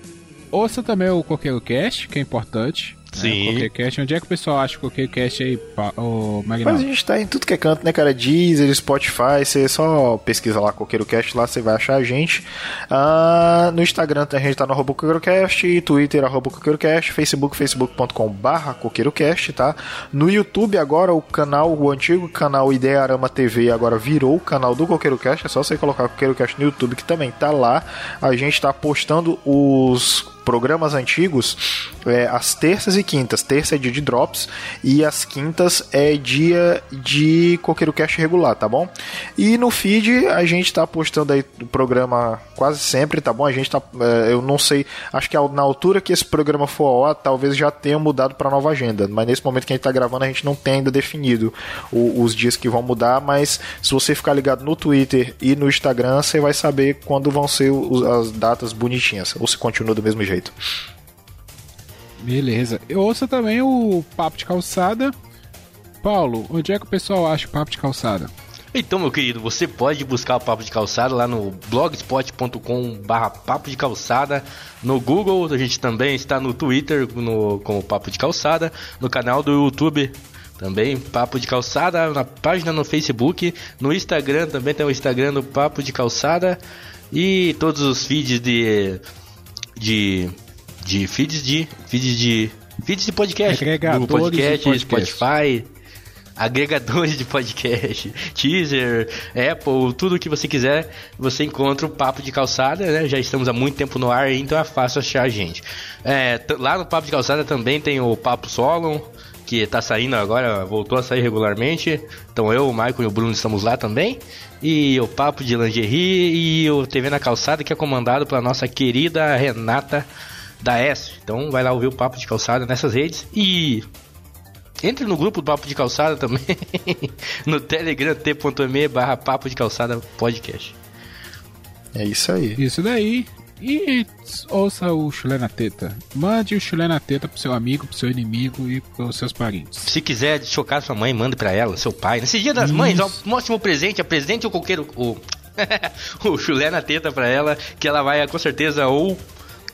ouça também o Coqueiro Cast, que é importante. Sim. É, Cast. Onde é que o pessoal acha o Cast aí, o? Mas a gente tá em tudo que é canto, né, cara? Deezer, Spotify, você só pesquisa lá Coqueiro Cast, lá você vai achar a gente. Ah, no Instagram a gente tá no arroba CoqueiroCast, Twitter arroba CoqueiroCast, Facebook, facebook.com barra CoqueiroCast, tá? No YouTube agora o canal, o antigo canal Idearama TV agora virou o canal do CoqueiroCast, é só você colocar CoqueiroCast no YouTube que também tá lá. A gente tá postando os programas antigos, é, as terças e quintas. Terça é dia de drops e as quintas é dia de Coqueiro Cast regular, tá bom? E no feed a gente tá postando aí o programa quase sempre, tá bom? A gente tá. É, eu não sei, acho que na altura que esse programa for ao ar, talvez já tenha mudado para nova agenda. Mas nesse momento que a gente tá gravando, a gente não tem ainda definido o, os dias que vão mudar. Mas se você ficar ligado no Twitter e no Instagram, você vai saber quando vão ser os, as datas bonitinhas. Ou se continua do mesmo jeito Beleza. Eu ouço também o Papo de Calçada. Paulo, onde é que o pessoal acha o Papo de Calçada? Então, meu querido, você pode buscar o Papo de Calçada lá no blogspot.com barra Papo de Calçada. No Google, a gente também está no Twitter no, com o Papo de Calçada. No canal do YouTube também, Papo de Calçada. Na página no Facebook. No Instagram também tem o Instagram do Papo de Calçada. E todos os feeds de de de feeds de feeds de feeds de podcast, do podcast, podcast, Spotify, agregadores de podcast, teaser, Apple, tudo que você quiser, você encontra o Papo de Calçada, né? Já estamos há muito tempo no ar, então é fácil achar a gente. É, lá no Papo de Calçada também tem o Papo Solon, que tá saindo agora, voltou a sair regularmente. Então eu, o Michael e o Bruno estamos lá também. E o Papo de Lingerie e o TV na Calçada, que é comandado pela nossa querida Renata da S. Então vai lá ouvir o Papo de Calçada nessas redes. E entre no grupo do Papo de Calçada também, no telegram t.me barra Papo de Calçada Podcast. É isso aí. Isso daí. E ouça o chulé na teta. Mande o chulé na teta pro seu amigo, pro seu inimigo e pros seus parentes. Se quiser chocar sua mãe, mande pra ela, seu pai. Nesse dia das Isso. mães, ó, mostre um presente, apresente o qualquer. O, o chulé na teta pra ela, que ela vai com certeza ou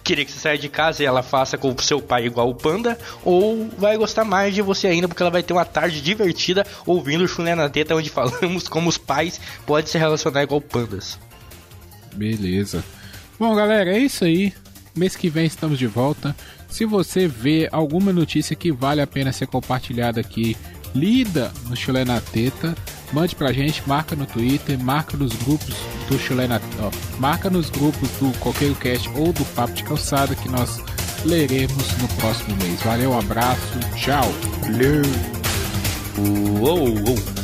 querer que você saia de casa e ela faça com o seu pai igual o panda, ou vai gostar mais de você ainda, porque ela vai ter uma tarde divertida ouvindo o chulé na teta, onde falamos como os pais podem se relacionar igual pandas. Beleza. Bom, galera, é isso aí. Mês que vem estamos de volta. Se você vê alguma notícia que vale a pena ser compartilhada aqui, lida no Chulé na Teta, mande pra gente, marca no Twitter, marca nos grupos do Chulé na ó, marca nos grupos do Coqueiro Cast ou do Papo de Calçada que nós leremos no próximo mês. Valeu, um abraço, tchau. Uou, uou.